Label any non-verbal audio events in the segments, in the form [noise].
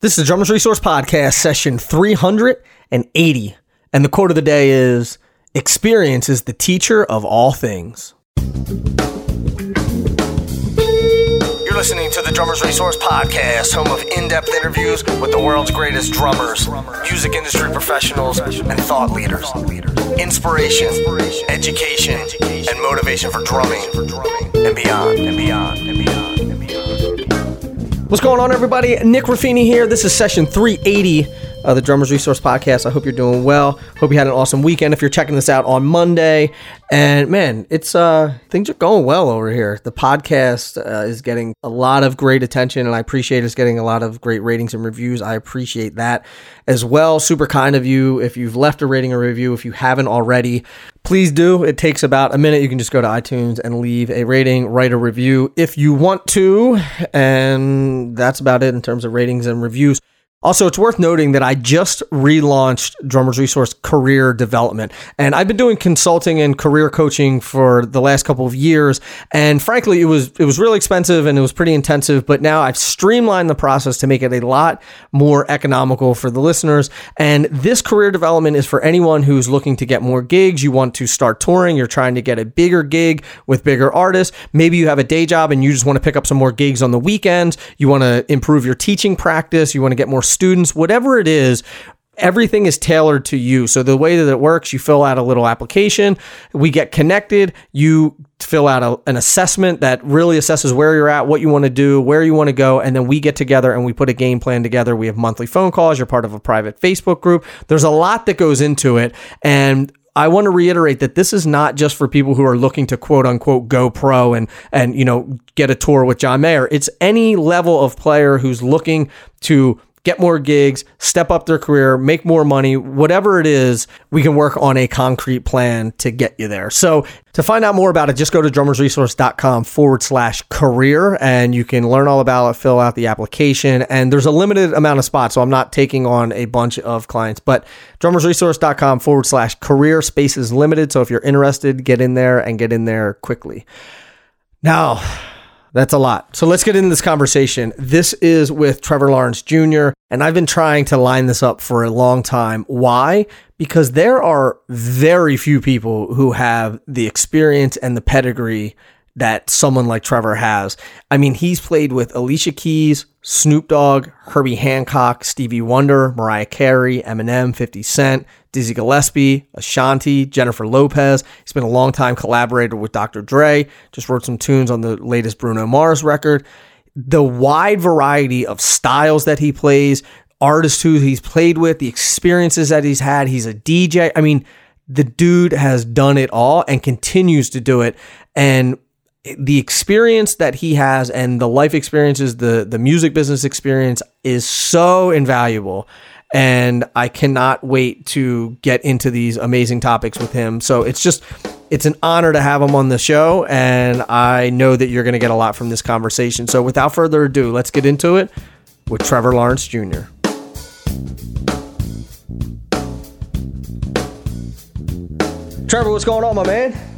This is the Drummers Resource Podcast, session 380. And the quote of the day is Experience is the teacher of all things. You're listening to the Drummers Resource Podcast, home of in depth interviews with the world's greatest drummers, music industry professionals, and thought leaders. Inspiration, education, and motivation for drumming and beyond, and beyond, and beyond. What's going on, everybody? Nick Ruffini here. This is session 380 of the Drummers Resource Podcast. I hope you're doing well. Hope you had an awesome weekend. If you're checking this out on Monday, and man, it's uh things are going well over here. The podcast uh, is getting a lot of great attention, and I appreciate it's getting a lot of great ratings and reviews. I appreciate that as well. Super kind of you. If you've left a rating or review, if you haven't already, please do. It takes about a minute. You can just go to iTunes and leave a rating, write a review if you want to, and that's about it in terms of ratings and reviews. Also, it's worth noting that I just relaunched Drummers Resource Career Development, and I've been doing consulting and career coaching for the last couple of years. And frankly, it was it was really expensive and it was pretty intensive. But now I've streamlined the process to make it a lot more economical for the listeners. And this career development is for anyone who's looking to get more gigs. You want to start touring. You're trying to get a bigger gig with bigger artists. Maybe you have a day job and you just want to pick up some more gigs on the weekends. You want to improve your teaching practice. You want to get more students, whatever it is, everything is tailored to you. So the way that it works, you fill out a little application, we get connected, you fill out a, an assessment that really assesses where you're at, what you want to do, where you want to go, and then we get together and we put a game plan together. We have monthly phone calls, you're part of a private Facebook group. There's a lot that goes into it and I want to reiterate that this is not just for people who are looking to quote unquote go pro and and you know get a tour with John Mayer. It's any level of player who's looking to get more gigs, step up their career, make more money, whatever it is, we can work on a concrete plan to get you there. So to find out more about it, just go to drummersresource.com forward slash career and you can learn all about it, fill out the application. And there's a limited amount of spots. So I'm not taking on a bunch of clients, but drummersresource.com forward slash career space is limited. So if you're interested, get in there and get in there quickly. Now, that's a lot. So let's get into this conversation. This is with Trevor Lawrence Jr., and I've been trying to line this up for a long time. Why? Because there are very few people who have the experience and the pedigree that someone like Trevor has. I mean, he's played with Alicia Keys, Snoop Dogg, Herbie Hancock, Stevie Wonder, Mariah Carey, Eminem, 50 Cent, Dizzy Gillespie, Ashanti, Jennifer Lopez. He's been a long time collaborator with Dr. Dre, just wrote some tunes on the latest Bruno Mars record. The wide variety of styles that he plays, artists who he's played with, the experiences that he's had. He's a DJ. I mean, the dude has done it all and continues to do it. And the experience that he has and the life experiences, the the music business experience is so invaluable and I cannot wait to get into these amazing topics with him. So it's just it's an honor to have him on the show and I know that you're going to get a lot from this conversation. So without further ado, let's get into it with Trevor Lawrence Jr. Trevor, what's going on, my man?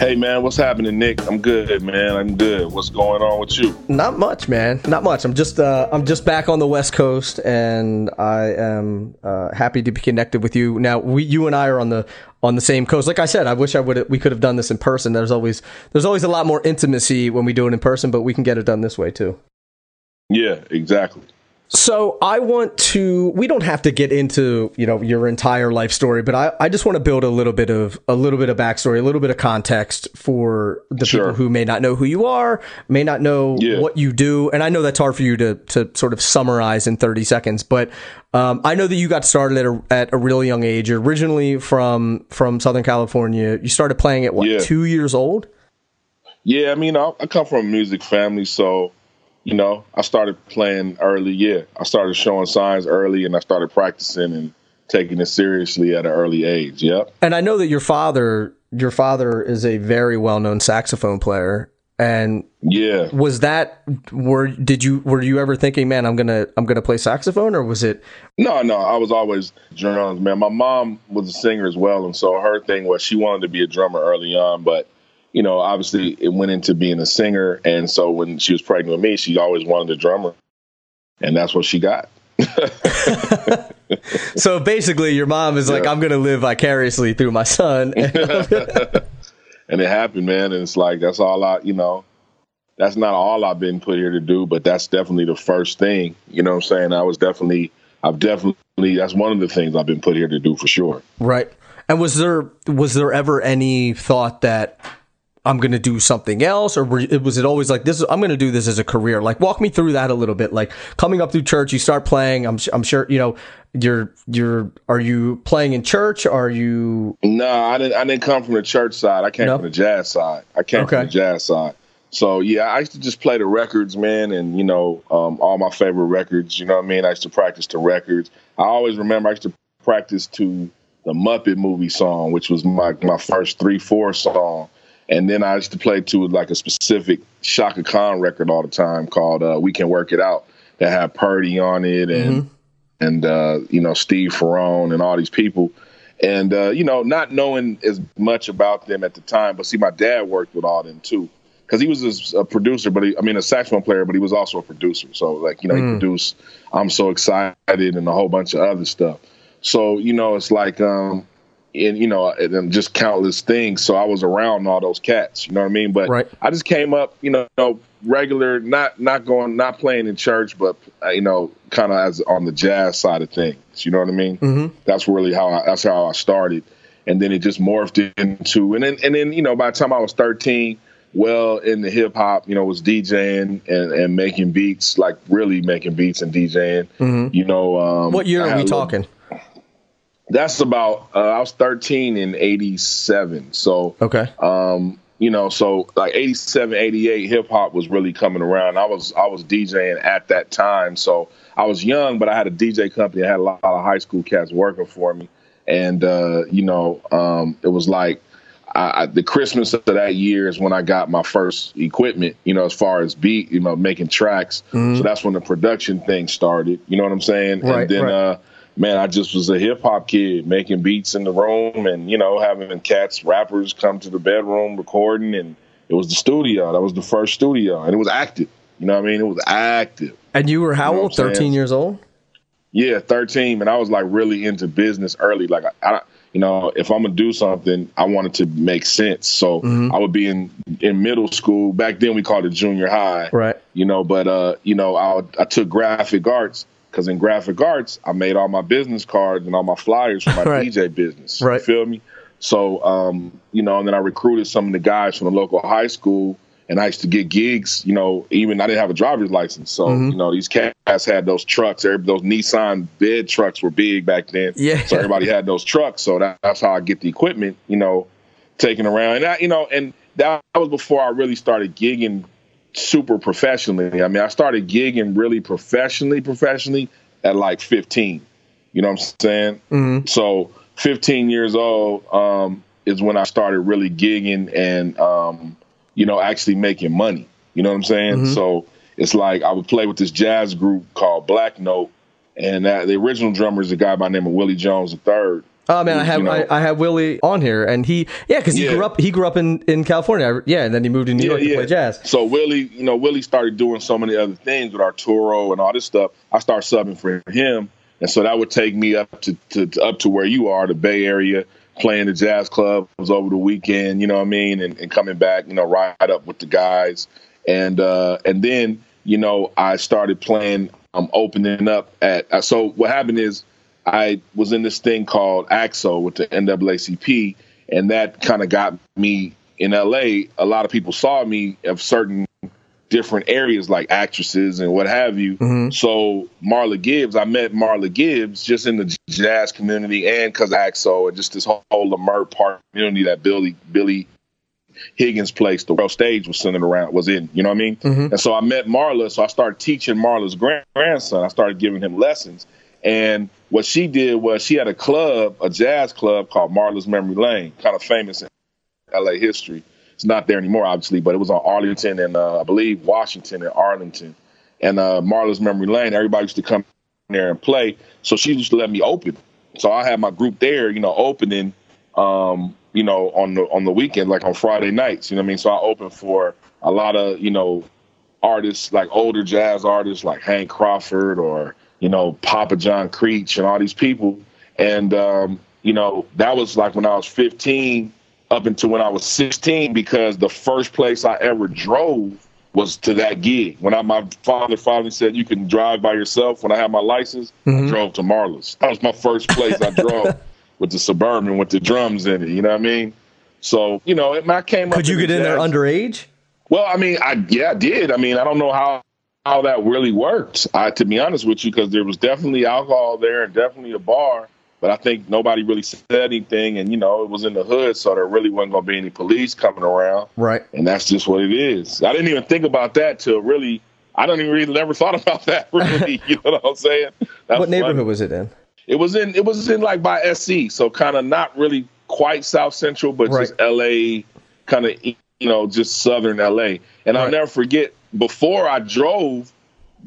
Hey man, what's happening, Nick? I'm good, man. I'm good. What's going on with you? Not much, man. Not much. I'm just uh, I'm just back on the West Coast, and I am uh, happy to be connected with you. Now, we, you and I are on the on the same coast. Like I said, I wish I would we could have done this in person. There's always there's always a lot more intimacy when we do it in person, but we can get it done this way too. Yeah, exactly. So I want to we don't have to get into, you know, your entire life story, but I, I just want to build a little bit of a little bit of backstory, a little bit of context for the sure. people who may not know who you are, may not know yeah. what you do. And I know that's hard for you to to sort of summarize in 30 seconds, but um, I know that you got started at a, at a really young age, You're originally from from Southern California. You started playing at what, yeah. two years old? Yeah, I mean, I, I come from a music family, so you know, I started playing early. Yeah, I started showing signs early, and I started practicing and taking it seriously at an early age. Yep. And I know that your father, your father is a very well-known saxophone player. And yeah, was that were did you were you ever thinking, man, I'm gonna I'm gonna play saxophone, or was it? No, no, I was always drums, man. My mom was a singer as well, and so her thing was she wanted to be a drummer early on, but you know, obviously it went into being a singer. And so when she was pregnant with me, she always wanted a drummer. and that's what she got. [laughs] so basically, your mom is like, "I'm going to live vicariously through my son," [laughs] [laughs] and it happened, man. And it's like that's all I, you know, that's not all I've been put here to do, but that's definitely the first thing. You know what I'm saying? I was definitely, I've definitely, that's one of the things I've been put here to do for sure. Right. And was there was there ever any thought that I'm going to do something else, or was it always like this? I'm going to do this as a career. Like, walk me through that a little bit. Like coming up through church, you start playing. I'm I'm sure you know you're you're. Are you playing in church? Are you? No, I didn't. I didn't come from the church side. I came from the jazz side. I came okay. from the jazz side. So yeah, I used to just play the records, man, and you know, um, all my favorite records. You know what I mean? I used to practice the records. I always remember I used to practice to the Muppet movie song, which was my my first three four song and then I used to play to like a specific Chaka Khan record all the time called uh, "We Can Work It Out" that had Purdie on it and mm-hmm. and uh, you know Steve Ferrone and all these people. And uh, you know, not knowing as much about them at the time, but see, my dad worked with all them too, because he was a, producer, but he, I mean, a saxophone player, but he was also a producer. So, like, you know, mm. he produced "I'm So Excited" and a whole bunch of other stuff. So, you know, it's like um, and you know, and just countless things. So I was around all those cats. You know what I mean? But right. I just came up, you know, regular, not not going, not playing in church, but uh, you know, kind of as on the jazz side of things. You know what I mean? Mm-hmm. That's really how I, that's how I started, and then it just morphed into, and then and then you know, by the time I was thirteen. Well, in the hip hop, you know, was DJing and, and making beats, like really making beats and DJing. Mm-hmm. You know, um, what year are we talking? That's about. Uh, I was 13 in '87. So okay. Um, you know, so like 87, 88, hip hop was really coming around. I was I was DJing at that time, so I was young, but I had a DJ company. I had a lot of high school cats working for me, and uh, you know, um, it was like I, the Christmas of that year is when I got my first equipment, you know, as far as beat, you know, making tracks. Mm-hmm. So that's when the production thing started. You know what I'm saying? Right, and then right. uh, man, I just was a hip hop kid making beats in the room and, you know, having cats, rappers come to the bedroom recording. And it was the studio. That was the first studio. And it was active. You know what I mean? It was active. And you were how you know old? 13 years old? Yeah, 13. And I was like really into business early. Like, I, I you know, if I'm gonna do something, I want it to make sense. So mm-hmm. I would be in in middle school. Back then we called it junior high, right? You know, but uh, you know, I I took graphic arts, because in graphic arts, I made all my business cards and all my flyers for my [laughs] right. DJ business. Right. You feel me? So, um, you know, and then I recruited some of the guys from the local high school, and I used to get gigs. You know, even I didn't have a driver's license, so mm-hmm. you know these cats had those trucks. Those Nissan bed trucks were big back then. Yeah. So everybody had those trucks. So that, that's how I get the equipment. You know, taken around, and I, you know, and that was before I really started gigging super professionally. I mean, I started gigging really professionally, professionally at like 15. You know what I'm saying? Mm-hmm. So 15 years old um, is when I started really gigging and um, you know actually making money. You know what I'm saying? Mm-hmm. So it's like I would play with this jazz group called Black Note, and that, the original drummer is a guy by the name of Willie Jones III. Oh man, I have you know, I, I, have Willie on here, and he yeah, because he yeah. grew up he grew up in in California, yeah, and then he moved to New yeah, York to play jazz. So Willie, you know, Willie started doing so many other things with Arturo and all this stuff. I started subbing for him, and so that would take me up to, to, to up to where you are, the Bay Area, playing the jazz club was over the weekend. You know what I mean, and, and coming back, you know, ride up with the guys, and uh, and then you know I started playing. I'm um, opening up at. So what happened is I was in this thing called AXO with the NAACP, and that kind of got me in LA. A lot of people saw me of certain different areas like actresses and what have you. Mm-hmm. So Marla Gibbs, I met Marla Gibbs just in the jazz community and because AXO and just this whole, whole Park community that Billy Billy Higgins place, the world stage was centered around, was in, you know what I mean? Mm-hmm. And so I met Marla, so I started teaching Marla's grandson. I started giving him lessons. And what she did was she had a club, a jazz club called Marla's Memory Lane, kind of famous in LA history. It's not there anymore, obviously, but it was on Arlington and uh, I believe Washington and Arlington. And uh, Marla's Memory Lane, everybody used to come there and play. So she used to let me open. So I had my group there, you know, opening, um, you know, on the on the weekend, like on Friday nights. You know what I mean? So I opened for a lot of, you know, artists like older jazz artists like Hank Crawford or you know Papa John Creach and all these people. And um, you know that was like when I was 15 up until when I was 16 because the first place I ever drove was to that gig. When I, my father finally said you can drive by yourself when I had my license, mm-hmm. I drove to Marla's. That was my first place I drove [laughs] with the Suburban with the drums in it. You know what I mean? So you know, it, I came. Up. Could you get in there underage? Well, I mean, I yeah, I did. I mean, I don't know how how that really worked. I, to be honest with you, because there was definitely alcohol there and definitely a bar, but I think nobody really said anything, and you know, it was in the hood, so there really wasn't going to be any police coming around. Right. And that's just what it is. I didn't even think about that till really. I don't even really never [laughs] thought about that. [laughs] Really, you know what I'm saying? That's what neighborhood funny. was it in? It was in. It was in like by SC, so kind of not really quite South Central, but right. just LA, kind of you know just Southern LA. And right. I'll never forget before I drove,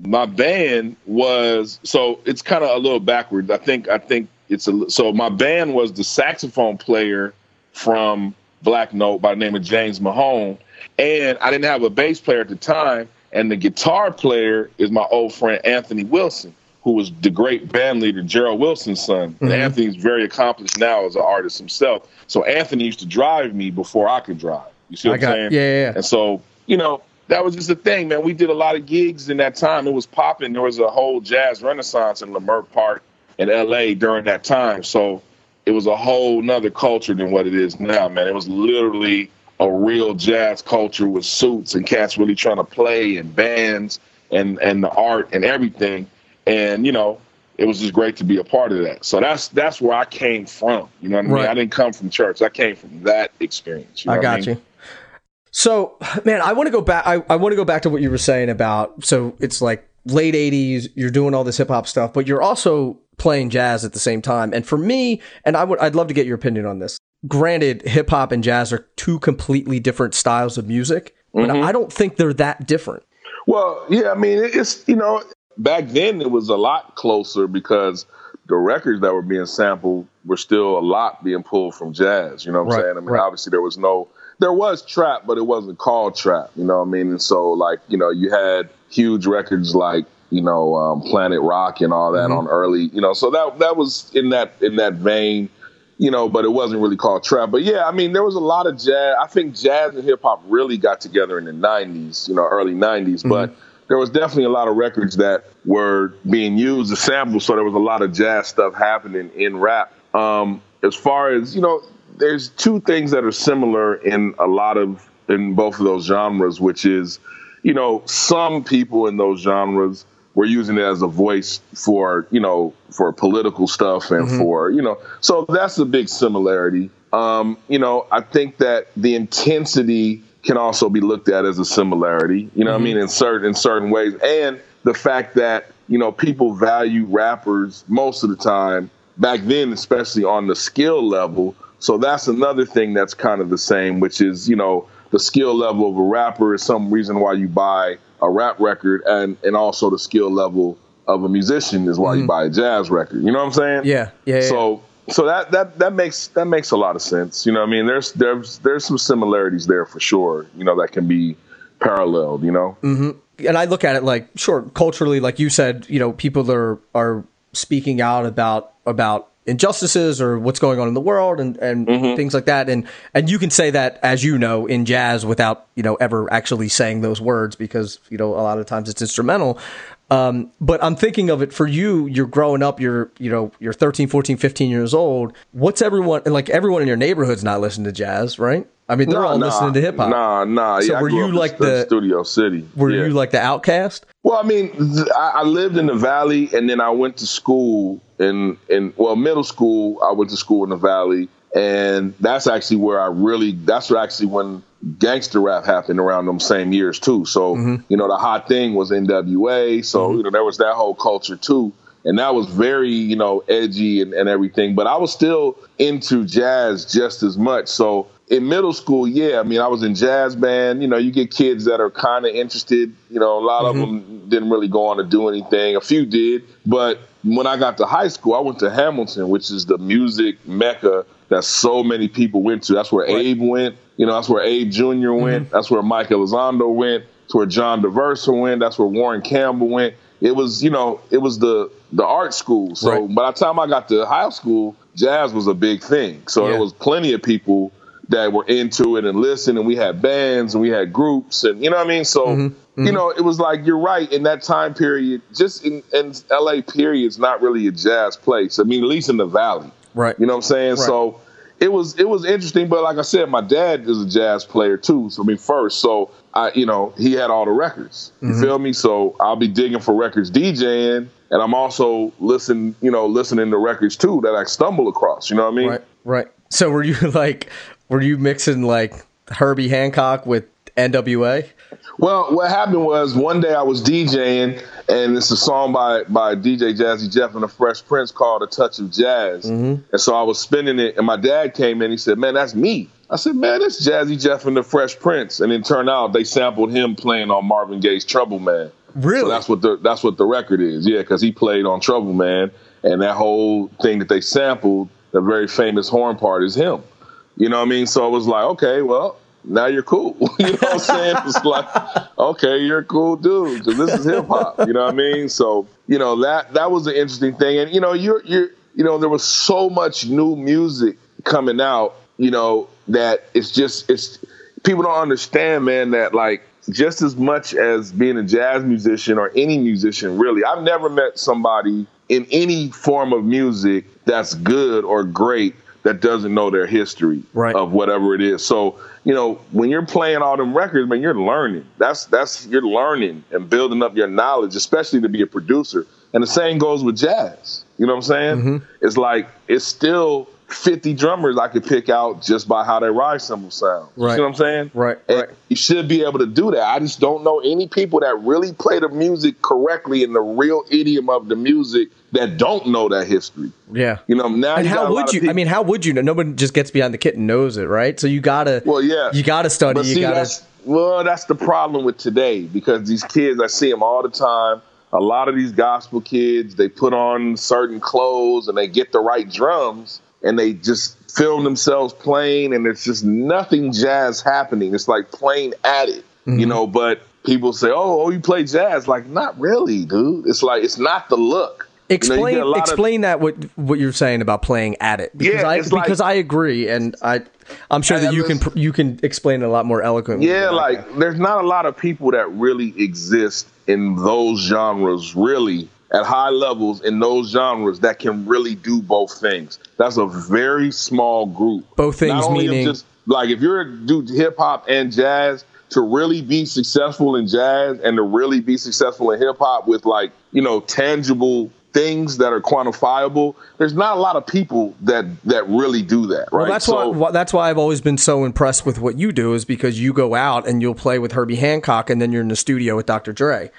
my band was so it's kind of a little backwards. I think I think it's a so my band was the saxophone player from Black Note by the name of James Mahone, and I didn't have a bass player at the time. And the guitar player is my old friend Anthony Wilson, who was the great band leader Gerald Wilson's son. Mm-hmm. And Anthony's very accomplished now as an artist himself. So Anthony used to drive me before I could drive. You see what I am saying? Yeah, yeah, yeah. And so you know that was just the thing, man. We did a lot of gigs in that time. It was popping. There was a whole jazz renaissance in Leimert Park in LA during that time. So it was a whole nother culture than what it is now, man. It was literally a real jazz culture with suits and cats really trying to play and bands and and the art and everything. And you know, it was just great to be a part of that. So that's that's where I came from. You know what I mean? Right. I didn't come from church. I came from that experience. You know I got I mean? you. So, [sighs] man, I want to go back. I, I want to go back to what you were saying about. So it's like late '80s. You're doing all this hip hop stuff, but you're also playing jazz at the same time. And for me, and I would, I'd love to get your opinion on this. Granted, hip hop and jazz are two completely different styles of music, but mm-hmm. I don't think they're that different. Well, yeah, I mean, it's you know, back then it was a lot closer because the records that were being sampled were still a lot being pulled from jazz. You know what I'm right, saying? I mean, right. obviously there was no, there was trap, but it wasn't called trap. You know what I mean? And so, like, you know, you had huge records like you know, um, Planet Rock and all that mm-hmm. on early, you know, so that that was in that in that vein, you know, but it wasn't really called trap. But yeah, I mean, there was a lot of jazz. I think jazz and hip hop really got together in the '90s, you know, early '90s, mm-hmm. but there was definitely a lot of records that were being used as samples, so there was a lot of jazz stuff happening in rap. Um, as far as you know, there's two things that are similar in a lot of in both of those genres, which is, you know, some people in those genres we're using it as a voice for you know for political stuff and mm-hmm. for you know so that's a big similarity um, you know i think that the intensity can also be looked at as a similarity you know mm-hmm. i mean in certain in certain ways and the fact that you know people value rappers most of the time back then especially on the skill level so that's another thing that's kind of the same which is you know the skill level of a rapper is some reason why you buy a rap record, and and also the skill level of a musician is why mm-hmm. you buy a jazz record. You know what I'm saying? Yeah, yeah. So yeah. so that that that makes that makes a lot of sense. You know, what I mean, there's there's there's some similarities there for sure. You know, that can be paralleled. You know. Mm-hmm. And I look at it like, sure, culturally, like you said, you know, people are are speaking out about about injustices or what's going on in the world and, and mm-hmm. things like that. And, and you can say that, as you know, in jazz without, you know, ever actually saying those words because, you know, a lot of times it's instrumental. Um, but I'm thinking of it for you, you're growing up, you're, you know, you're 13, 14, 15 years old. What's everyone, like everyone in your neighborhood's not listening to jazz, right? I mean, they're nah, all nah, listening to hip hop. Nah, nah. So yeah, were you like the Studio City? Were yeah. you like the outcast? Well, I mean, I, I lived in the valley, and then I went to school in in well, middle school. I went to school in the valley, and that's actually where I really. That's actually when gangster rap happened around them same years too. So mm-hmm. you know, the hot thing was NWA. So mm-hmm. you know, there was that whole culture too and that was very you know edgy and, and everything but i was still into jazz just as much so in middle school, yeah, I mean, I was in jazz band. You know, you get kids that are kind of interested. You know, a lot mm-hmm. of them didn't really go on to do anything. A few did, but when I got to high school, I went to Hamilton, which is the music mecca that so many people went to. That's where right. Abe went. You know, that's where Abe Jr. went. Mm-hmm. That's where Mike Elizondo went. It's where John Daversa went. That's where Warren Campbell went. It was, you know, it was the the art school. So Right. by the time I got to high school, jazz was a big thing. So Yeah. there was plenty of people that were into it and listened, and we had bands and we had groups, and you know what I mean. So Mm-hmm. you know, it was like you're right in that time period. Just in, in L.A. period, it's not really a jazz place. I mean, at least in the Valley. Right. You know what I'm saying? So it was it was interesting, but like I said, my dad is a jazz player too. So I mean, first, so I you know he had all the records. You Mm-hmm. feel me? So I'll be digging for records, DJing, and I'm also listen you know listening to records too that I stumble across. You know what I mean? Right. Right. So were you [laughs] like were you mixing like Herbie Hancock with NWA? Well, what happened was one day I was DJing, and it's a song by by DJ Jazzy Jeff and the Fresh Prince called "A Touch of Jazz," mm-hmm. and so I was spinning it, and my dad came in. He said, "Man, that's me." I said, "Man, that's Jazzy Jeff and the Fresh Prince," and it turned out they sampled him playing on Marvin Gaye's "Trouble Man." Really? So that's what the that's what the record is. Yeah, because he played on Trouble Man, and that whole thing that they sampled, the very famous horn part, is him. You know what I mean? So it was like, okay, well, now you're cool. [laughs] you know what I'm saying? It's like, okay, you're a cool dude this is hip hop. You know what I mean? So you know that that was an interesting thing, and you know, you're you're you know, there was so much new music coming out. You know that it's just it's people don't understand, man. That like just as much as being a jazz musician or any musician, really, I've never met somebody in any form of music that's good or great that doesn't know their history Right. of whatever it is. So, you know, when you're playing all them records, man, you're learning. That's that's you're learning and building up your knowledge, especially to be a producer. And the same goes with jazz. You know what I'm saying? Mm-hmm. It's like it's still 50 drummers I could pick out just by how their ride cymbal sound. You know what I'm saying? Right, And right. You should be able to do that. I just don't know any people that really play the music correctly in the real idiom of the music that don't know that history. Yeah. You know, now And you how would you? I mean, how would you know? Nobody just gets behind the kit and knows it, right? So you gotta. Well, yeah. You gotta study. But you see, gotta. that's well, that's the problem with today because these kids, I see them all the time. A lot of these gospel kids, they put on certain clothes and they get the right drums and they just film themselves playing, and it's just nothing jazz happening. It's like playing at it, Mm-hmm. you know. But people say, "Oh, oh, you play jazz?" Like, not really, dude. It's like it's not the look. You know, you Explain get a lot of- explain that what what you're saying about playing at it because Yeah, I like- because I agree and I I'm sure that you can you can explain it a lot more eloquently. Yeah, I like there's not a lot of people that really exist in those genres, really at high levels in those genres that can really do both things. That's a very small group. Both things meaning- just like if you're a dude hip hop and jazz to really be successful in jazz and to really be successful in hip hop with like you know tangible things that are quantifiable. There's not a lot of people that that really do that. Right. Well, that's So- why that's why I've always been so impressed with what you do is because you go out and you'll play with Herbie Hancock and then you're in the studio with Dr. Dre.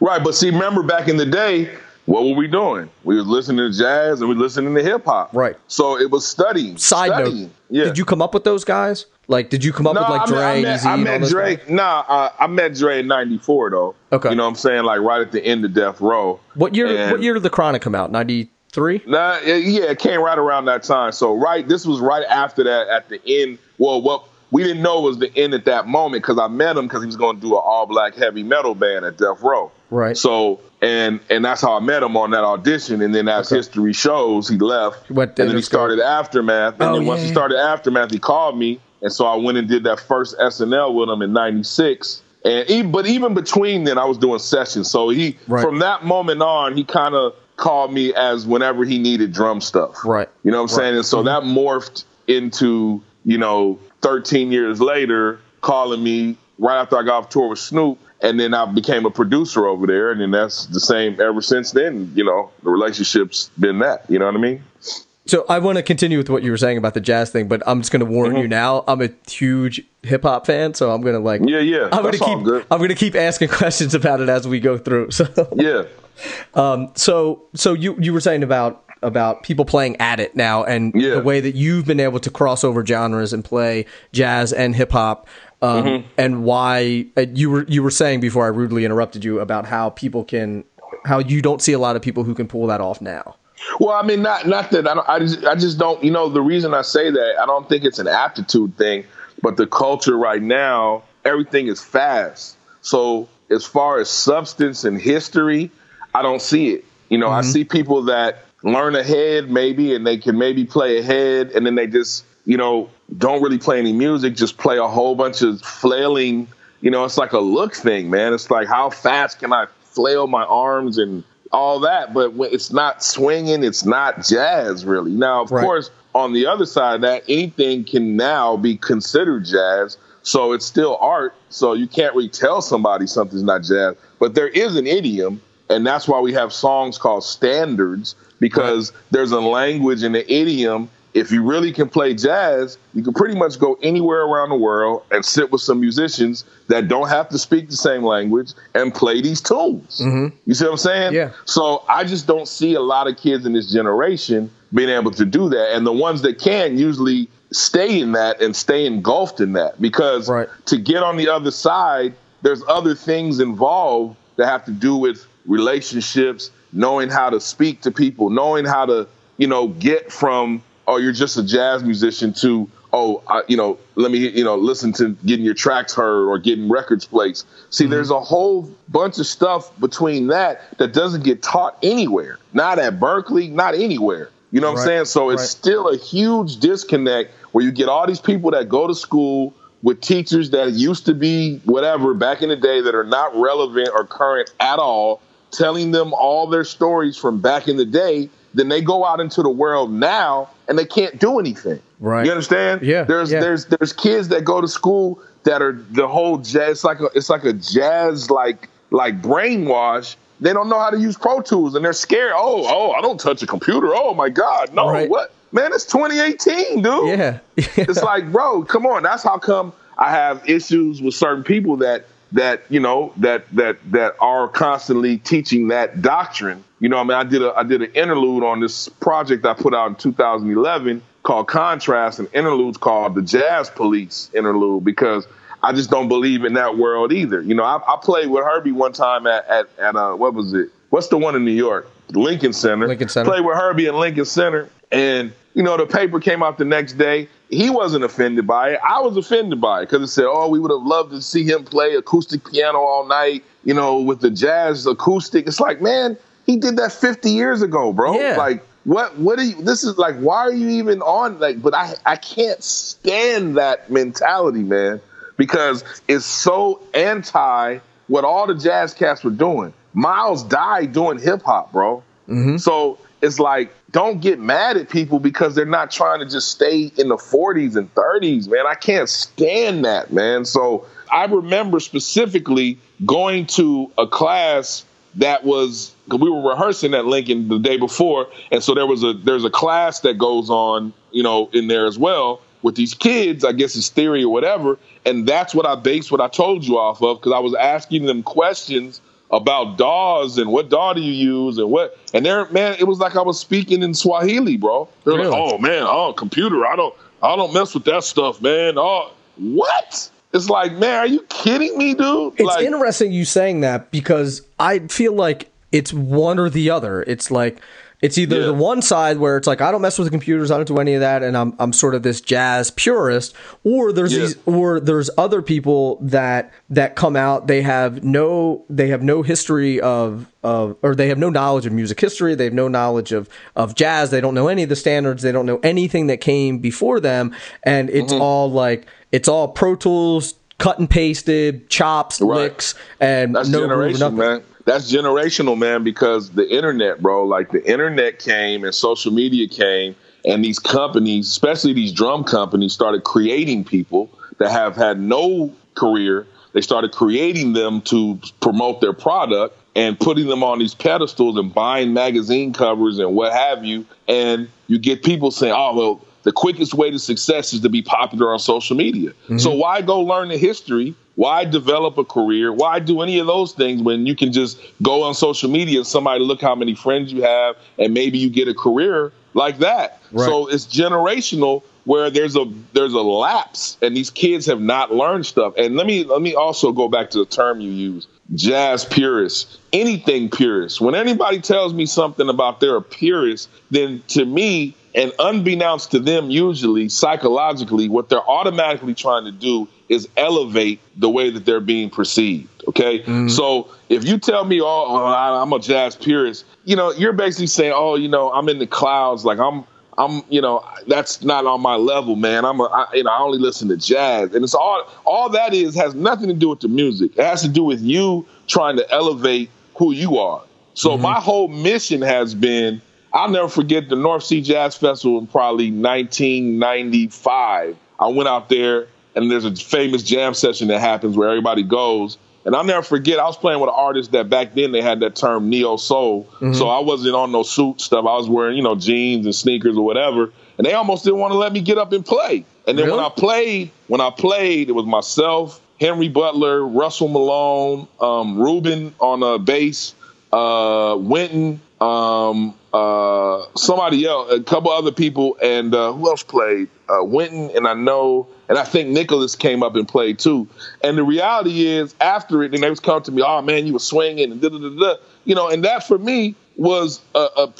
Right, but see, remember back in the day, what were we doing? We was listening to jazz and we listening to hip hop. Right. So it was studying. Side studying. note, Yeah. did you come up with those guys? Like, did you come up No, with like Dre, I met, Eazy, I met guys? Nah, uh, I met Dre in '94 though. Okay. You know what I'm saying? Like right at the end of Death Row. What year? And- what year did the Chronic come out? Ninety three. Nah, yeah, it came right around that time. So right, this was right after that. At the end, well, what we didn't know was the end at that moment because I met him because he was going to do an all black heavy metal band at Death Row. Right. So and and that's how I met him on that audition. And then as history shows, he left. What- and then he started Aftermath. And Oh, then once yeah, he started Aftermath, he called me, and so I went and did that first SNL with him in '96. And even, but even between then, I was doing sessions. So he Right. from that moment on, he kind of called me as whenever he needed drum stuff. Right. You know what I'm saying? And so mm-hmm. that morphed into, you know, 13 years later, calling me right after I got off tour with Snoop. And then I became a producer over there. And then that's the same ever since then. You know, the relationship's been that. You know what I mean? So I want to continue with what you were saying about the jazz thing, but I'm just going to warn Mm-hmm. you now. I'm a huge hip hop fan, so I'm going to like. Yeah, yeah. I'm going to keep. good. I'm going to keep asking [laughs] questions about it as we go through. So, Yeah. [laughs] Um. so, so you you were saying about about people playing at it now, and Yeah. the way that you've been able to cross over genres and play jazz and hip hop, um, Mm-hmm. and why uh, you were you were saying before I rudely interrupted you about how people can, how you don't see a lot of people who can pull that off now. Well, I mean, not not that I don't. I just, I just don't. You know, the reason I say that I don't think it's an aptitude thing, but the culture right now, everything is fast. So as far as substance and history, I don't see it. You know, mm-hmm. I see people that learn ahead maybe and they can maybe play ahead and then they just, you know, don't really play any music, just play a whole bunch of flailing, you know, it's like a look thing, man. It's like how fast can I flail my arms and all that, but it's not swinging, it's not jazz really. Now, of right. course, on the other side of that, anything can now be considered jazz. So it's still art. So you can't really tell somebody something's not jazz. But there is an idiom, and that's why we have songs called standards because right. there's a language and an idiom. If you really can play jazz, you can pretty much go anywhere around the world and sit with some musicians that don't have to speak the same language and play these tunes. Mm-hmm. You see what I'm saying? Yeah. So I just don't see a lot of kids in this generation being able to do that. And the ones that can usually stay in that and stay engulfed in that because right. to get on the other side, there's other things involved that have to do with relationships, knowing how to speak to people, knowing how to, you know, get from, oh, you're just a jazz musician to, oh, I, you know, let me, you know, listen to getting your tracks heard or getting records placed. See, mm-hmm. there's a whole bunch of stuff between that that doesn't get taught anywhere. Not at Berklee, not anywhere. You know what right. I'm saying? So it's right. still a huge disconnect where you get all these people that go to school with teachers that used to be whatever back in the day that are not relevant or current at all, telling them all their stories from back in the day. Then they go out into the world now and they can't do anything. Right. You understand? Yeah. There's yeah. there's there's kids that go to school that are the whole jazz. It's like a, it's like a jazz like like brainwash they don't know how to use Pro Tools and they're scared. Oh, oh, I don't touch a computer. Oh my God. No, right. what? Man, it's 2018, dude. [laughs] Yeah. it's like, bro, come on. That's how come I have issues with certain people that that, you know, that that that are constantly teaching that doctrine. You know, I mean, I did a I did an interlude on this project I put out in 2011 called Contrast, and interludes called the Jazz Police interlude because I just don't believe in that world either. You know, I, I played with Herbie one time at at, at uh, what was it? What's the one in New York? Lincoln Center. Lincoln Center. Played with Herbie in Lincoln Center, and you know the paper came out the next day. He wasn't offended by it. I was offended by it because it said, "Oh, we would have loved to see him play acoustic piano all night." You know, with the jazz acoustic. It's like, man, he did that 50 years ago, bro. Yeah. Like, what? What are you? This is like, why are you even on? Like, but I I can't stand that mentality, man because it's so anti what all the jazz cats were doing. Miles died doing hip hop, bro. Mm-hmm. So it's like, don't get mad at people because they're not trying to just stay in the 40s and 30s, man. I can't stand that, man. So I remember specifically going to a class that was we were rehearsing at Lincoln the day before, and so there was a there's a class that goes on, you know, in there as well with these kids. I guess it's theory or whatever, and that's what I based what I told you off of because I was asking them questions about DAWs and what DAW do you use and what and there man it was like I was speaking in Swahili, bro. They're really? like, "Oh man, oh computer, I don't I don't mess with that stuff, man." Oh, what? It's like, man, are you kidding me, dude? It's like, interesting you saying that because I feel like it's one or the other. It's like it's either yeah. the one side where it's like I don't mess with the computers, I don't do any of that, and I'm I'm sort of this jazz purist, or there's yeah. these or there's other people that that come out they have no they have no history of of or they have no knowledge of music history, they have no knowledge of of jazz, they don't know any of the standards, they don't know anything that came before them, and it's mm-hmm. all like it's all Pro Tools cut and pasted, chops, right. licks, and That's no generation, man that's generational, man, because the internet, bro, like the internet came and social media came, and these companies, especially these drum companies, started creating people that have had no career. They started creating them to promote their product and putting them on these pedestals and buying magazine covers and what have you. And you get people saying, oh, well, the quickest way to success is to be popular on social media. Mm-hmm. So why go learn the history why develop a career? Why do any of those things when you can just go on social media and somebody look how many friends you have and maybe you get a career like that? Right. So it's generational where there's a there's a lapse and these kids have not learned stuff. And let me let me also go back to the term you use, jazz purists, anything purists. When anybody tells me something about they're a purist, then to me, and unbeknownst to them, usually psychologically, what they're automatically trying to do is elevate the way that they're being perceived. Okay. Mm-hmm. So if you tell me, oh, oh I'm a jazz purist, you know, you're basically saying, oh, you know, I'm in the clouds. Like I'm, I'm, you know, that's not on my level, man. I'm, a, I, you know, I only listen to jazz, and it's all, all that is has nothing to do with the music. It has to do with you trying to elevate who you are. So mm-hmm. my whole mission has been I'll never forget the North Sea Jazz Festival in probably 1995. I went out there and there's a famous jam session that happens where everybody goes. And I'll never forget, I was playing with an artist that back then they had that term neo soul. Mm-hmm. So I wasn't on no suit stuff. I was wearing, you know, jeans and sneakers or whatever. And they almost didn't want to let me get up and play. And then really? when I played, when I played, it was myself, Henry Butler, Russell Malone, um, Ruben on a bass, uh, Wynton, um, uh, somebody else, a couple other people, and uh, who else played? Uh, Wynton, and I know, and I think Nicholas came up and played too. And the reality is, after it, then they was coming to me, "Oh man, you were swinging," and da da da da. You know, and that for me was a, a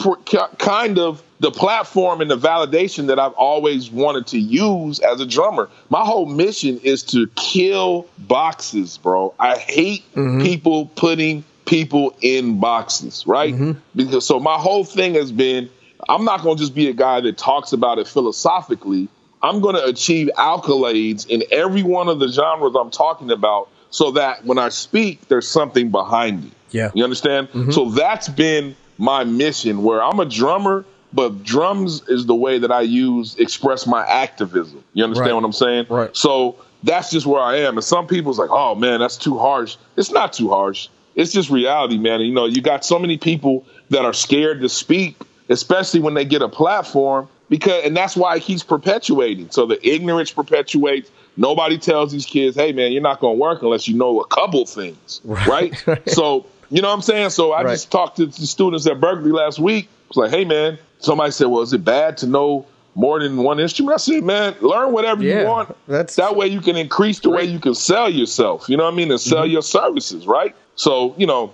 kind of the platform and the validation that I've always wanted to use as a drummer. My whole mission is to kill boxes, bro. I hate mm-hmm. people putting people in boxes, right? Mm-hmm. Because so my whole thing has been I'm not going to just be a guy that talks about it philosophically. I'm going to achieve accolades in every one of the genres I'm talking about so that when I speak, there's something behind it. Yeah. You understand? Mm-hmm. So that's been my mission where I'm a drummer, but drums is the way that I use express my activism. You understand right. what I'm saying? Right. So that's just where I am. And some people's like, oh man, that's too harsh. It's not too harsh it's just reality, man. you know, you got so many people that are scared to speak, especially when they get a platform, because and that's why he's perpetuating. So the ignorance perpetuates. Nobody tells these kids, "Hey, man, you're not going to work unless you know a couple things," right? [laughs] right? So you know what I'm saying. So I right. just talked to the students at Berklee last week. It's like, "Hey, man." Somebody said, "Well, is it bad to know?" more than one instrument. I said, man, learn whatever yeah, you want. That's that way you can increase the way you can sell yourself. You know what I mean? And sell mm-hmm. your services, right? So, you know,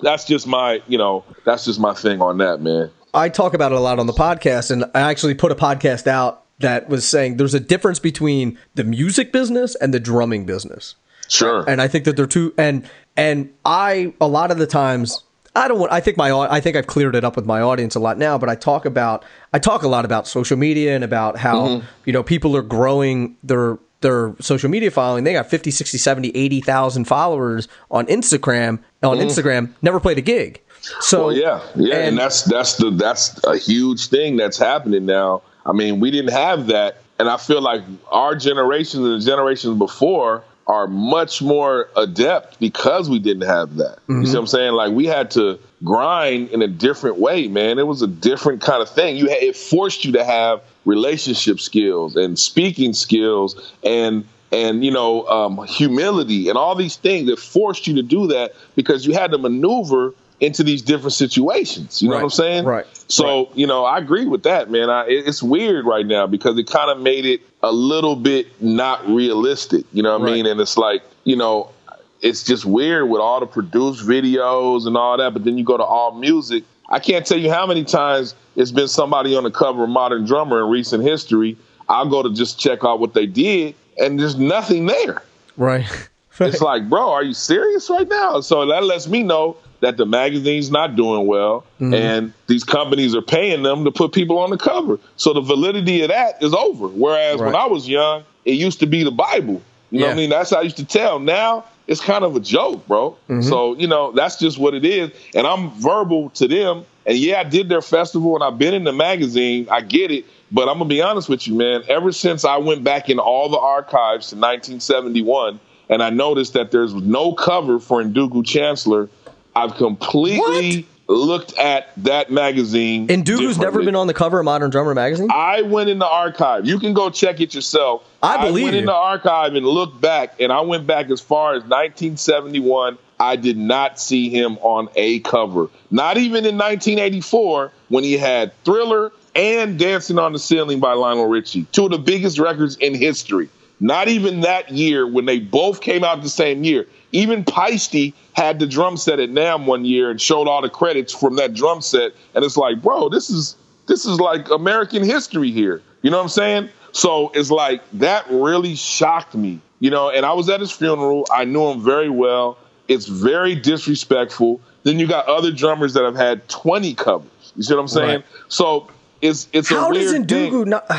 that's just my, you know, that's just my thing on that, man. I talk about it a lot on the podcast, and I actually put a podcast out that was saying there's a difference between the music business and the drumming business. Sure. And I think that they're two and and I a lot of the times I don't want I think my I think I've cleared it up with my audience a lot now, but I talk about I talk a lot about social media and about how mm-hmm. you know people are growing their their social media following. They got 50, 60, 70, 80,000 followers on Instagram. On mm. Instagram, never played a gig. So well, yeah, yeah, and, and, that's that's the that's a huge thing that's happening now. I mean, we didn't have that, and I feel like our generation and the generations before are much more adept because we didn't have that. Mm-hmm. You see what I'm saying? Like we had to grind in a different way, man. It was a different kind of thing. You had, it forced you to have relationship skills and speaking skills and and you know um, humility and all these things that forced you to do that because you had to maneuver into these different situations. You know right. what I'm saying? Right. So, right. you know, I agree with that, man. I, it's weird right now because it kind of made it a little bit not realistic. You know what right. I mean? And it's like, you know, it's just weird with all the produced videos and all that. But then you go to all music. I can't tell you how many times it's been somebody on the cover of Modern Drummer in recent history. I'll go to just check out what they did, and there's nothing there. Right. [laughs] it's like, bro, are you serious right now? So that lets me know that the magazine's not doing well mm-hmm. and these companies are paying them to put people on the cover. So the validity of that is over. Whereas right. when I was young, it used to be the Bible. You know what I mean? That's how I used to tell. Now it's kind of a joke, bro. Mm-hmm. So, you know, that's just what it is. And I'm verbal to them. And yeah, I did their festival and I've been in the magazine. I get it. But I'm going to be honest with you, man. Ever since I went back in all the archives to 1971 and I noticed that there's no cover for Ndugu Chancellor I've completely? Looked at that magazine. And dude who's never been on the cover of Modern Drummer magazine. I went in the archive. You can go check it yourself. I believe I went you. in the archive and looked back, and I went back as far as 1971. I did not see him on a cover. Not even in 1984 when he had Thriller and Dancing on the Ceiling by Lionel Richie, two of the biggest records in history. Not even that year when they both came out the same year. Even Peisty had the drum set at NAMM one year and showed all the credits from that drum set. And it's like, bro, this is this is like American history here. You know what I'm saying? So it's like that really shocked me. You know, and I was at his funeral. I knew him very well. It's very disrespectful. Then you got other drummers that have had 20 covers. You see what I'm saying? Right. So it's it's How a weird does Ndugu not?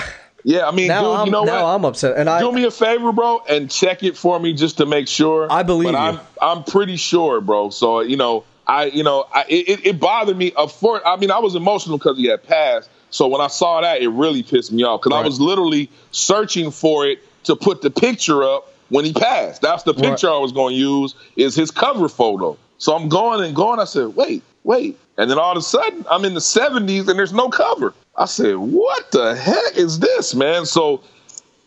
Yeah, I mean, now dude, I'm, you know now what? I'm upset. And I do me a favor, bro, and check it for me just to make sure. I believe. I'm I'm pretty sure, bro. So you know, I you know, I, it it bothered me. Of course, I mean, I was emotional because he had passed. So when I saw that, it really pissed me off because Right. I was literally searching for it to put the picture up when he passed. That's the picture I was going to use is his cover photo. So I'm going and going. I said, wait, wait, and then all of a sudden I'm in the 70s and there's no cover. I said, what the heck is this, man? So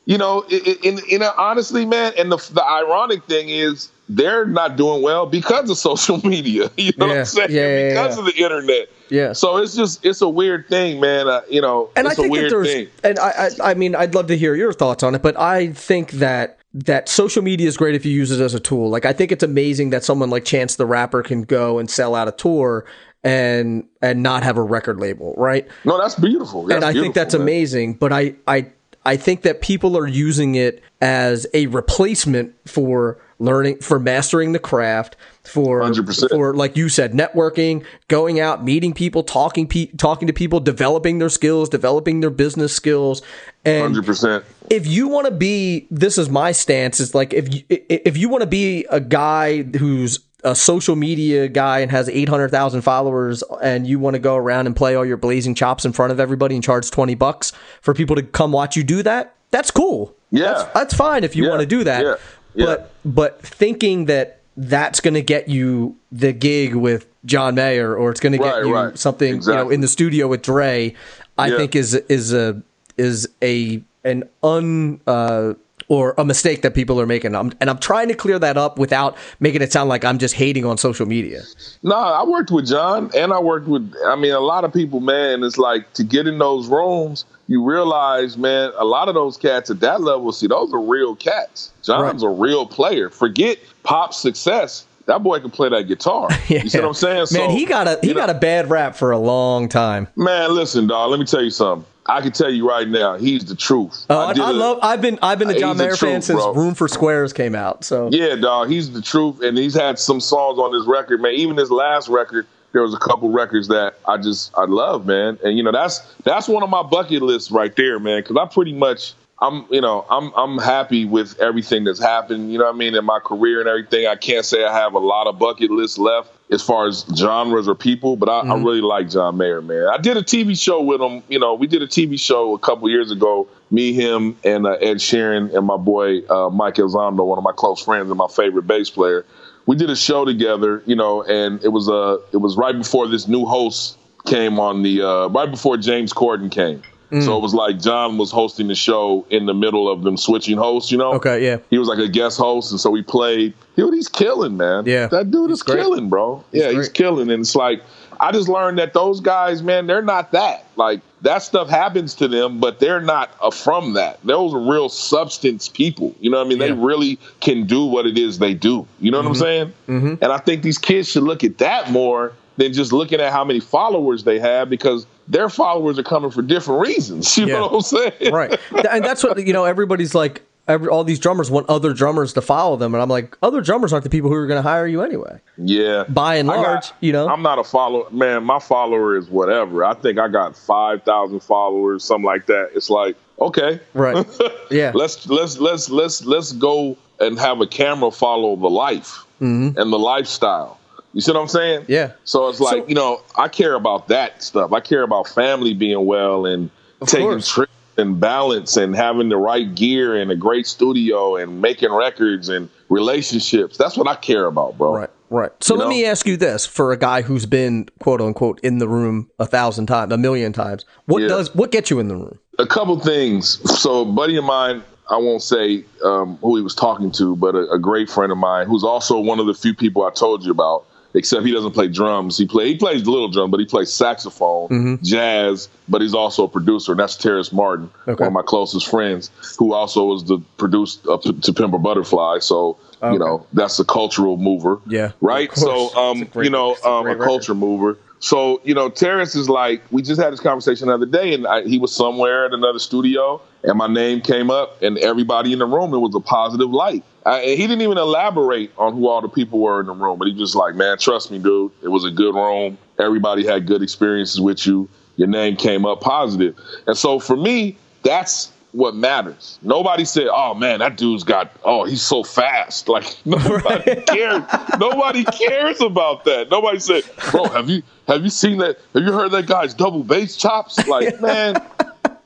you know, in, in, in honestly, man, and the, the ironic thing is they're not doing well because of [laughs] social media. [laughs] You know what I'm saying? Yeah, yeah, because yeah. of the internet. Yeah. So it's just it's a weird thing, man. Uh, you know, and I it's a think that there's, thing. and I, I, I mean, I'd love to hear your thoughts on it, but I think that that social media is great if you use it as a tool. Like, I think it's amazing that someone like Chance the Rapper can go and sell out a tour and and not have a record label, right? No, that's beautiful. That's and I think that's man. amazing. But I, I, I think that people are using it as a replacement for learning, for mastering the craft, for 100%. for like you said, networking, going out, meeting people, talking, pe- talking to people, developing their skills, developing their business skills, and Hundred percent. if you want to be this is my stance is like if you if you want to be a guy who's a social media guy and has 800,000 followers and you want to go around and play all your blazing chops in front of everybody and charge 20 bucks for people to come watch you do that that's cool Yeah. that's, that's fine if you Yeah. want to do that Yeah. Yeah. but but thinking that that's going to get you the gig with John Mayer or it's going to get Right, you right. something you know in the studio with Dre I think is is a is a an un uh, or a mistake that people are making. I'm, and I'm trying to clear that up without making it sound like I'm just hating on social media. No, I worked with John and I worked with I mean a lot of people, man, it's like to get in those rooms, you realize, man, a lot of those cats at that level, see, those are real cats. John's a real player. Forget pop success. That boy can play that guitar. [laughs] You see what I'm saying? Man, So, he got a he know- got a bad rap for a long time. Man, listen, dog. Let me tell you something. I can tell you right now, he's the truth. Uh, I, did I a- love. I've been I've been a John Mayer fan truth, since bro. Room for Squares came out. So Yeah, dog. He's the truth, and he's had some songs on his record, man. Even his last record, there was a couple records that I just I love, man. And you know, that's that's one of my bucket lists right there, man. Because I pretty much I'm you know I'm I'm happy with everything that's happened. You know what I mean in my career and everything. I can't say I have a lot of bucket lists left as far as genres or people, but I, I really like John Mayer, man. I did a TV show with him. You know, we did a TV show a couple years ago. Me, him, and uh, Ed Sheeran, and my boy uh, Mike Elizondo, one of my close friends and my favorite bass player. We did a show together, you know, and it was uh, it was right before this new host came on the uh, right before James Corden came. So it was like John was hosting the show in the middle of them switching hosts, you know. Okay, yeah. He was like a guest host, and so we played. Dude, he's killing, man. Yeah. that dude He's is great. killing, bro. yeah, he's killing, and it's like I just learned that those guys, man, they're not that. Like that stuff happens to them, but they're not uh, from that. Those are real substance people. You know what I mean? They Yeah. Mm-hmm. really can do what it is they do. You know what I'm saying? And I think these kids should look at that more than just looking at how many followers they have because their followers are coming for different reasons. You Yeah. know what I'm saying? right, and that's what you know. Everybody's like. Every, all these drummers want other drummers to follow them, and I'm like, other drummers aren't the people who are going to hire you anyway. Yeah. By and I got- large, you know. I'm not a follower. Man, my follower is whatever. I think I got 5,000 followers, something like that. It's like, okay. Right. [laughs] Yeah. let's let's let's let's let's go and have a camera follow the life mm-hmm. and the lifestyle. You see what I'm saying? Yeah. So it's like, So- you know, I care about that stuff. I care about family being well and taking course. trips and balance and having the right gear and a great studio and making records and relationships. That's what I care about, bro. Right, right. So You let know? me ask you this: for a guy who's been quote unquote in the room a thousand times, a million times, what Yeah. does what gets you in the room? a couple things. So, a buddy of mine, I won't say um, who he was talking to, but a, a great friend of mine, who's also one of the few people I told you about, except he doesn't play drums. He play he plays little drum, but he plays saxophone, Mm-hmm. jazz. But he's also a producer, and that's Terrace Martin, Okay. one of my closest friends, who also was the produced uh, to Pimp a Butterfly. So Okay. you know that's a cultural mover, Yeah, right. So um, great- you know it's a um, a culture mover. So you know, Terrace is like we just had this conversation the other day, and I, he was somewhere at another studio, and my name came up, and everybody in the room it was a positive light. I, and he didn't even elaborate on who all the people were in the room, but he just like, man, trust me, dude, it was a good room. Everybody had good experiences with you. Your name came up positive, and so for me, that's what matters. Nobody said, "Oh man, that dude's got oh he's so fast." [laughs] Like nobody cares. Nobody cares about that. Nobody said, "Bro, have you have you seen that? Have you heard that guy's double bass chops?" Like [laughs] man,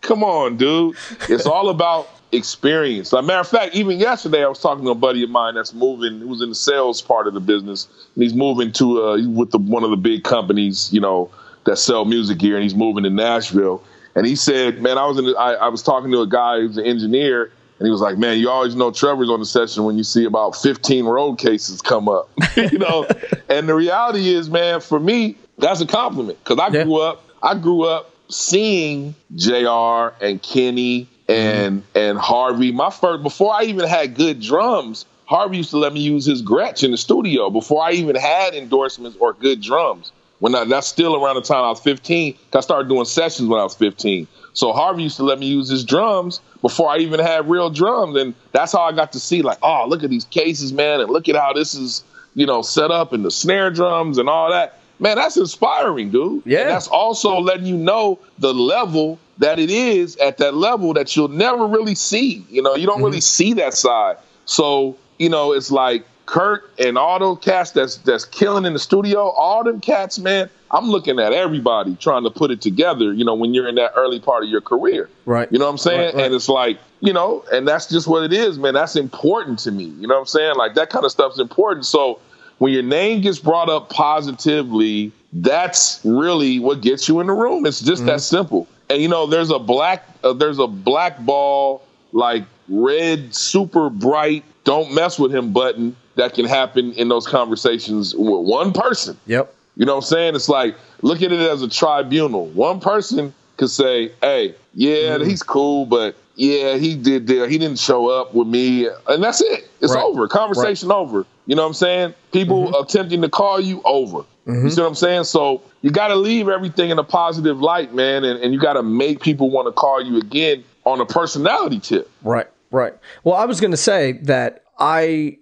come on, dude. It's all about experience. A matter of fact, even yesterday I was talking to a buddy of mine that's moving. Who was in the sales part of the business, and he's moving to uh, with the, one of the big companies, you know, that sell music gear, and he's moving to Nashville. And he said, "Man, I was in. The, I, I was talking to a guy who's an engineer." And he was like, "Man, you always know Trevor's on the session when you see about 15 road cases come up, [laughs] you know." and the reality is, man, for me, that's a compliment because I Yeah. grew up. I grew up seeing Jr. and Kenny and mm-hmm. and Harvey. My first before I even had good drums, Harvey used to let me use his Gretsch in the studio before I even had endorsements or good drums. When I, that's still around the time I was 15. 'cause I started doing sessions when I was 15. So Harvey used to let me use his drums before I even had real drums, and that's how I got to see like, oh, look at these cases, man, and look at how this is, you know, set up and the snare drums and all that. Man, that's inspiring, dude. Yeah. And that's also letting you know the level that it is at that level that you'll never really see. You know, you don't mm-hmm. really see that side. So, you know, it's like Kurt and all those cats that's that's killing in the studio, all them cats, man, I'm looking at everybody trying to put it together, you know, when you're in that early part of your career. Right. You know what I'm saying? Right, right. And it's like, you know, and that's just what it is, man. That's important to me. You know what I'm saying? Like that kind of stuff's important. So when your name gets brought up positively, that's really what gets you in the room. It's just that simple. And you know, there's a black uh, there's a black ball like red super bright don't mess with him button that can happen in those conversations with one person. Yep. You know what I'm saying? It's like look at it as a tribunal. One person could say, "Hey, yeah, Mm-hmm. he's cool, but yeah, he did there. He didn't show up with me, and that's it. It's Right. over. Conversation over. You know what I'm saying? People Mm-hmm. attempting to call you over. You see what I'm saying? So you got to leave everything in a positive light, man, and, and you got to make people want to call you again on a personality tip. Right, right. Well, I was going to say that I,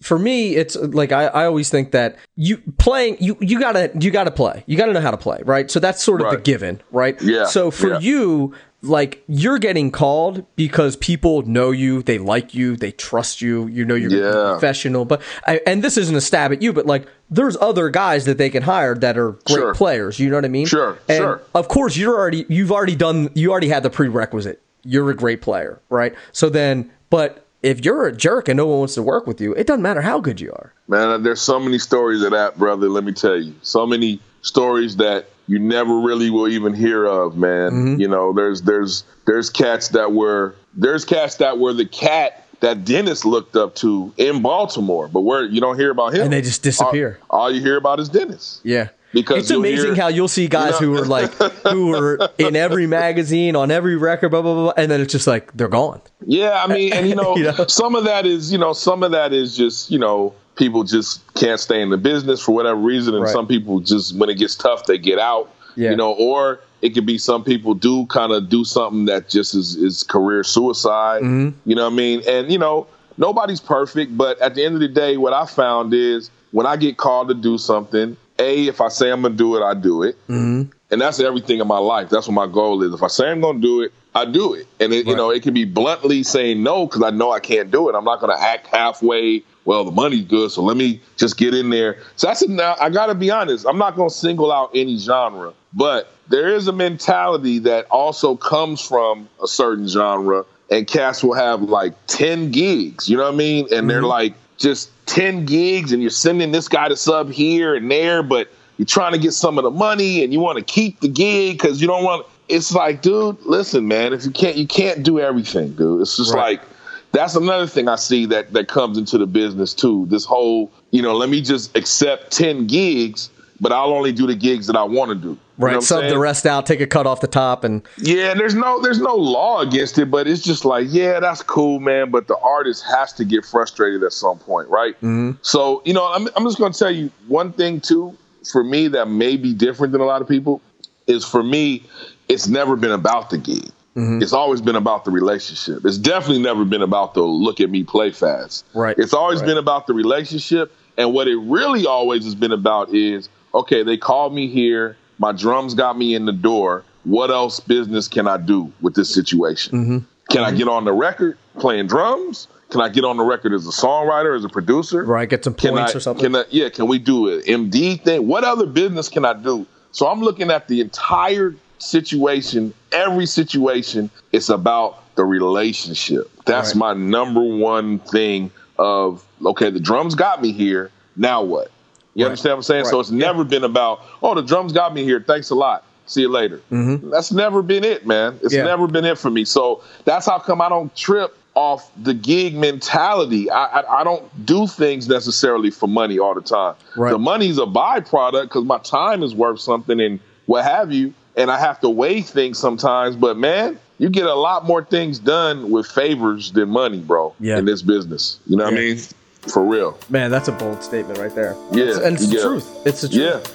for me, it's uh, like I, I always think that you playing you you gotta you gotta play you gotta know how to play right. So that's sort of the given, right? Yeah, So for yeah. you, like you're getting called because people know you, they like you, they trust you. You know you're Yeah. professional. But I, and this isn't a stab at you, but like there's other guys that they can hire that are great Sure. players. You know what I mean? Sure, And sure. of course you're already you've already done you already had the prerequisite you're a great player right so then but if you're a jerk and no one wants to work with you it doesn't matter how good you are Man, there's so many stories of that, brother. Let me tell you, so many stories that you never really will even hear of, man. Mm-hmm. You know, there's there's there's cats that were there's cats that were the cat that Dennis looked up to in Baltimore, but where you don't hear about him, And they just disappear. All, all you hear about is Dennis. yeah Because it's amazing hear- how you'll see guys you know- who are like [laughs] who are in every magazine on every record blah blah blah and then it's just like they're gone Yeah, I mean, and you [laughs] know, You know? some of that is, you know, some of that is just, you know, people just can't stay in the business for whatever reason, and Right. some people just, when it gets tough, they get out. Yeah. You know, or it could be some people do kind of do something that just is, is career suicide. Mm-hmm. You know what I mean? And you know, nobody's perfect, but at the end of the day, what I found is when I get called to do something, a if I say I'm gonna do it, I do it mm-hmm. and that's everything in my life. That's what my goal is. If I say I'm to do it, I do it. And it, you know, it can be bluntly saying no because I know I can't do it. I'm not to act halfway. Well, the money's good, so let me just get in there. So that's now. I got to be honest. I'm not to single out any genre, but there is a mentality that also comes from a certain genre, and cats will have like ten gigs. You know what I mean? And they're mm-hmm. like just ten gigs, and you're sending this guy to sub here and there, but you're trying to get some of the money and you want to keep the gig because you don't want it's like dude listen man if you can't you can't do everything dude it's just Right. like that's another thing I see that that comes into the business too. This whole, you know, let me just accept 10 gigs, but I'll only do the gigs that I want to do. Right, You know what I'm sub the rest out, take a cut off the top, and Yeah, there's no there's no law against it, but it's just like, yeah, that's cool, man. But the artist has to get frustrated at some point, right? Mm-hmm. So, you know, I'm I'm just gonna tell you one thing too, for me that may be different than a lot of people, is for me, it's never been about the gig. Mm-hmm. It's always been about the relationship. It's definitely never been about the look at me play fast. Right, It's always right. been about the relationship. And what it really always has been about is okay, they called me here. My drums got me in the door. What else business can I do with this situation? Mm-hmm. Can I get on the record playing drums? Can I get on the record as a songwriter, as a producer? right, get some points I, or something. Can I, yeah, can we do an MD thing? What other business can I do? So I'm looking at the entire situation, every situation. It's about the relationship. That's Right. my number one thing. Of okay, the drums got me here. Now what? You Right. understand what I'm saying? So Right. it's never been about oh, the drums got me here. Thanks a lot. See you later. That's never been it, man. It's Mm-hmm. Yeah. never been it for me. So that's how come I don't trip off the gig mentality. I, I, I don't do things necessarily for money all the time. Right. The money's a byproduct because my time is worth something and what have you. And I have to weigh things sometimes. But man, you get a lot more things done with favors than money, bro. Yeah. In this business, you know what I mean? For real. Man, that's a bold statement right there. Yeah, It's- and it's the truth. It's the truth. Yeah.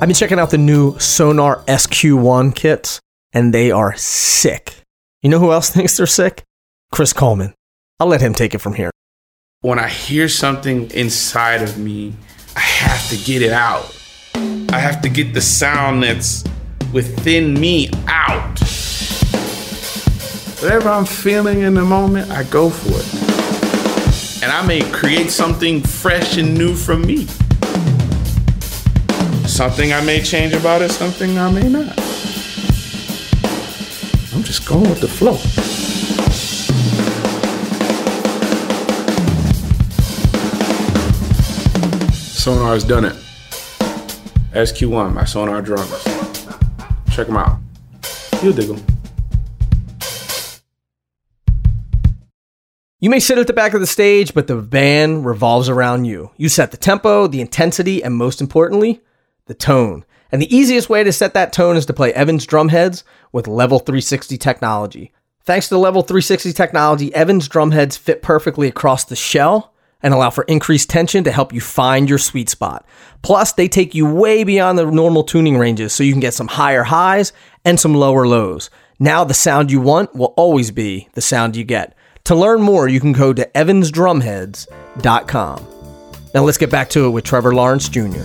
I've been checking out the new Sonor SQ1 kits, and they are sick. You know who else [laughs] thinks they're sick? Chris Coleman. I'll let him take it from here. when I hear something inside of me, I have to get it out. I have to get the sound that's within me out. Whatever I'm feeling in the moment, I go for it. And I may create something fresh and new from me. Something I may change about it, something I may not. I'm just going with the flow. Sonor's done it. SQ1 my Sonor Drummers. Check them out. You'll dig them. You may sit at the back of the stage, but the band revolves around you. You set the tempo, the intensity, and most importantly, the tone. And the easiest way to set that tone is to play Evans drumheads with Level 360 technology. Thanks to the Level 360 technology, Evans drumheads fit perfectly across the shell and allow for increased tension to help you find your sweet spot. Plus, they take you way beyond the normal tuning ranges so you can get some higher highs and some lower lows. Now, the sound you want will always be the sound you get. To learn more, you can go to evansdrumheads.com. Now, let's get back to it with Trevor Lawrence Jr.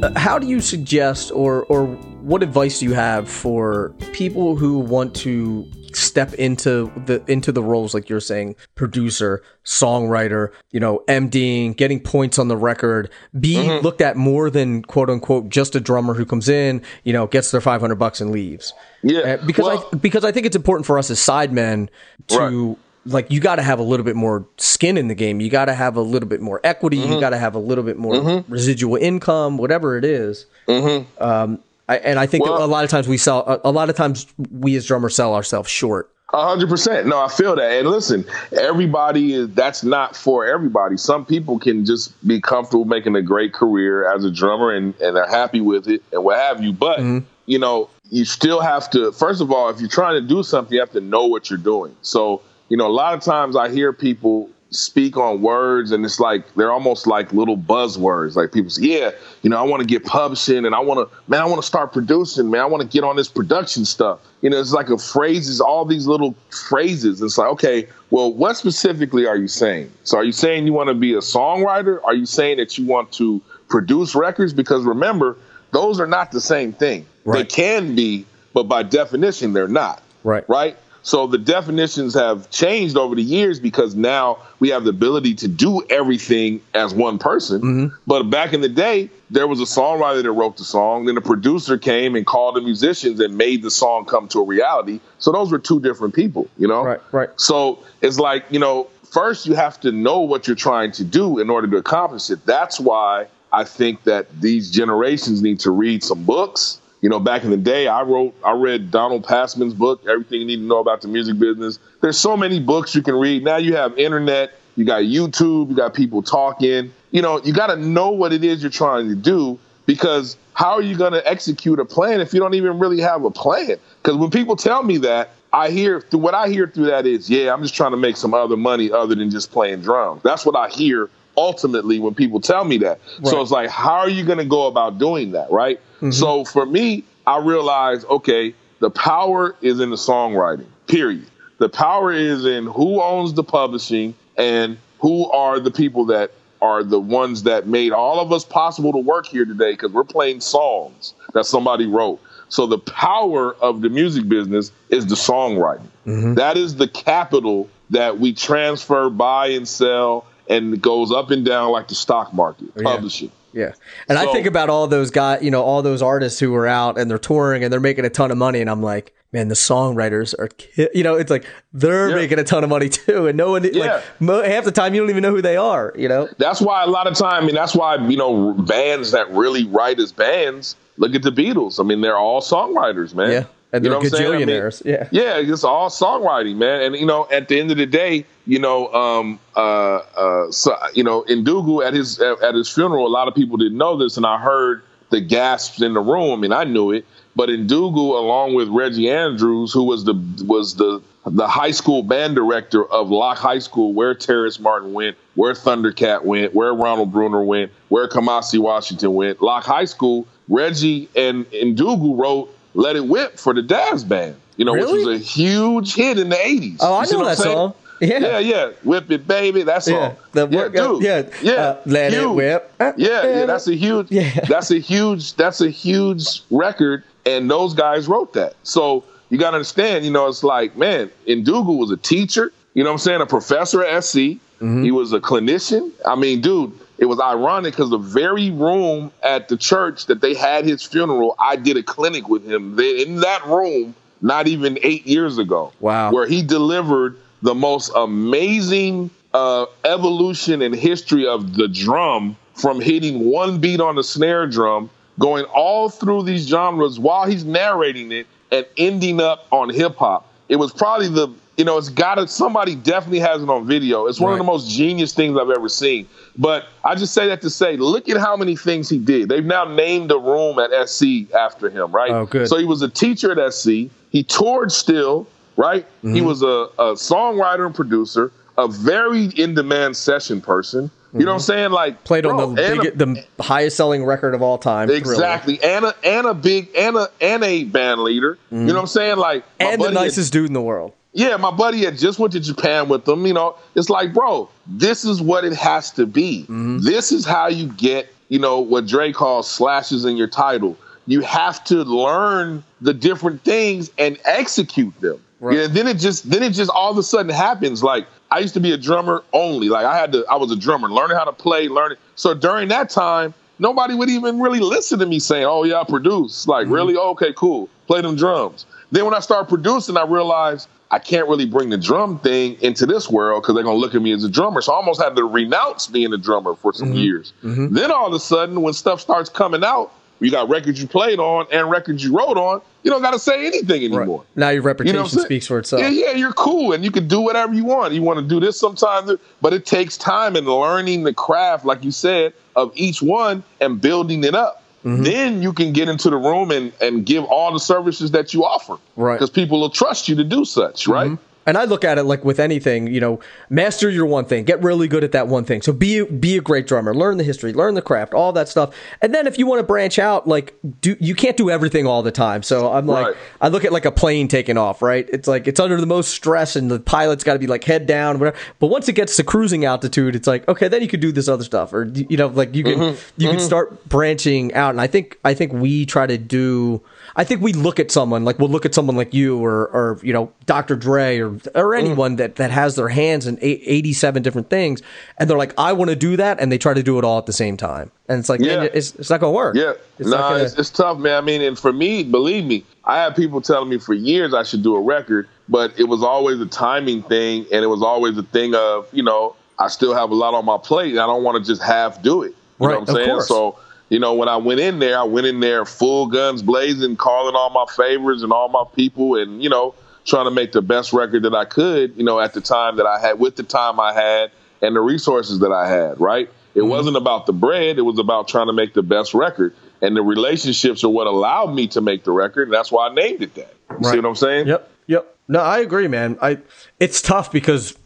Uh, How do you suggest, or or what advice do you have for people who want to step into the into the roles like you're saying, producer, songwriter, you know, MDing, getting points on the record, be looked at more than quote unquote just a drummer who comes in, you know, gets their 500 bucks and leaves. Yeah. Uh, because Well- I because I think it's important for us as sidemen to like you got to have a little bit more skin in the game. You got to have a little bit more equity. Mm-hmm. You got to have a little bit more residual income, whatever it is. Um, I, and I think Mm-hmm. Well- a lot of times we sell. A, a lot of times we as drummers sell ourselves short. A hundred percent. No, I feel that. And listen, everybody is that's not for everybody. Some people can just be comfortable making a great career as a drummer and, and they're happy with it and what have you. But you know, you still have to first of all, if you're trying to do something, you have to know what you're doing. So, you know, a lot of times I hear people speak on words and it's like they're almost like little buzzwords. Like people say, Yeah, you know, I want to get publishing and I wanna man, I wanna start producing, man, I wanna get on this production stuff. You know, it's like a phrases, all these little phrases. It's like, okay, well, what specifically are you saying? So are you saying you want to be a songwriter? Are you saying that you want to produce records? Because remember, those are not the same thing. They can be, but by definition, they're not. Right. Right. So the definitions have changed over the years because now we have the ability to do everything as one person. Mm-hmm. But back in the day, there was a songwriter that wrote the song, then a producer came and called the musicians and made the song come to a reality. So those were two different people, you know? Right, right. So it's like, you know, first you have to know what you're trying to do in order to accomplish it. That's why I think that these generations need to read some books. You know, back in the day, I wrote, I read Donald Passman's book, Everything You Need to Know About the Music Business. There's so many books you can read. Now you have internet, you got YouTube, you got people talking. You know, you got to know what it is you're trying to do because how are you going to execute a plan if you don't even really have a plan? Because when people tell me that, I hear through what I hear through that is, yeah, I'm just trying to make some other money other than just playing drums. That's what I hear ultimately when people tell me that. Right. So it's like, how are you going to go about doing that, right? Mm-hmm. So for me, I realized, okay, the power is in the songwriting. Period. The power is in who owns the publishing and who are the people that are the ones that made all of us possible to work here today because we're playing songs that somebody wrote. So the power of the music business is the songwriting. Mm-hmm. That is the capital that we transfer, buy, and sell, and it goes up and down like the stock market, yeah. publishing. Yeah. And so, I think about all those guys, you know, all those artists who are out and they're touring and they're making a ton of money. And I'm like, man, the songwriters are, you know, it's like they're yeah. making a ton of money too. And no one, yeah. like, half the time you don't even know who they are, you know? That's why a lot of time, I mean, that's why, you know, bands that really write as bands, look at the Beatles. I mean, they're all songwriters, man. Yeah. And they're you know gajillionaires. I mean, yeah. Yeah. It's all songwriting, man. And, you know, at the end of the day, you know, um, uh, uh, so, you know, Ndugu at his, at his funeral, a lot of people didn't know this. And I heard the gasps in the room. and I knew it but Ndugu, along with Reggie Andrews, who was the was the the high school band director of Locke High School, where Terrace Martin went, where Thundercat went, where Ronald Bruner went, where Kamasi Washington went. Locke High School, Reggie and Ndugu wrote "Let It Whip" for the Dazz Band. You know, really? which was a huge hit in the '80s. Oh, I know that song. Yeah. yeah, yeah, whip it, baby. That's yeah. all. The work, yeah, dude. yeah, yeah. Uh, let huge. it whip. Uh, yeah, yeah. That's a huge. Yeah. that's a huge. That's a huge record and those guys wrote that. So you got to understand, you know, it's like, man, Ndugu was a teacher, you know what I'm saying, a professor at SC. Mm-hmm. He was a clinician. I mean, dude, it was ironic because the very room at the church that they had his funeral, I did a clinic with him in that room not even eight years ago. Wow. Where he delivered the most amazing uh, evolution and history of the drum from hitting one beat on the snare drum going all through these genres while he's narrating it and ending up on hip hop. It was probably the you know, it's got to, somebody definitely has it on video. It's one right. of the most genius things I've ever seen. But I just say that to say, look at how many things he did. They've now named a room at SC after him, right? Oh, good. So he was a teacher at SC. He toured still, right? Mm-hmm. He was a, a songwriter and producer, a very in demand session person. You know what I'm mm-hmm. saying? Like played bro, on the big, a, the highest selling record of all time. Exactly, and a and a big and a and a band leader. Mm. You know what I'm saying? Like and the nicest had, dude in the world. Yeah, my buddy had just went to Japan with them. You know, it's like, bro, this is what it has to be. Mm-hmm. This is how you get, you know, what Dre calls slashes in your title. You have to learn the different things and execute them. Right. Yeah, then it just then it just all of a sudden happens. Like I used to be a drummer only. Like I had to, I was a drummer, learning how to play, learning. So during that time, nobody would even really listen to me saying, "Oh yeah, I produce." Like mm-hmm. really, oh, okay, cool, play them drums. Then when I started producing, I realized I can't really bring the drum thing into this world because they're gonna look at me as a drummer. So I almost had to renounce being a drummer for some mm-hmm. years. Mm-hmm. Then all of a sudden, when stuff starts coming out, you got records you played on and records you wrote on. You don't got to say anything anymore. Right. Now your reputation you know speaks for itself. Yeah, yeah, you're cool and you can do whatever you want. You want to do this sometimes, but it takes time and learning the craft, like you said, of each one and building it up. Mm-hmm. Then you can get into the room and, and give all the services that you offer. Right. Because people will trust you to do such, right? Mm-hmm. And I look at it like with anything, you know, master your one thing, get really good at that one thing. So be be a great drummer, learn the history, learn the craft, all that stuff. And then if you want to branch out, like do you can't do everything all the time. So I'm like, right. I look at like a plane taking off, right? It's like it's under the most stress, and the pilot's got to be like head down, whatever. But once it gets to cruising altitude, it's like okay, then you could do this other stuff, or you know, like you can mm-hmm. you mm-hmm. can start branching out. And I think I think we try to do I think we look at someone like we'll look at someone like you or or you know Dr. Dre or or mm. anyone that that has their hands in eight- 87 different things, and they're like, I want to do that, and they try to do it all at the same time, and it's like, Yeah. man, it's, it's not gonna work. Yeah, it's no, gonna- it's, it's tough, man. I mean, and for me, believe me, I had people telling me for years I should do a record, but it was always a timing thing, and it was always a thing of, you know, I still have a lot on my plate, and I don't want to just half do it. You Right, know what I'm saying? course. So, you know, when I went in there, I went in there full guns blazing, calling all my favorites and all my people, and you know, trying to make the best record that I could. You know, at the time that I had, with the time I had, and the resources that I had. Right? It Mm-hmm. wasn't about the bread; it was about trying to make the best record. And the relationships are what allowed me to make the record, and that's why I named it that. You See what I'm saying? Yep. Yep. No, I agree, man. I it's tough because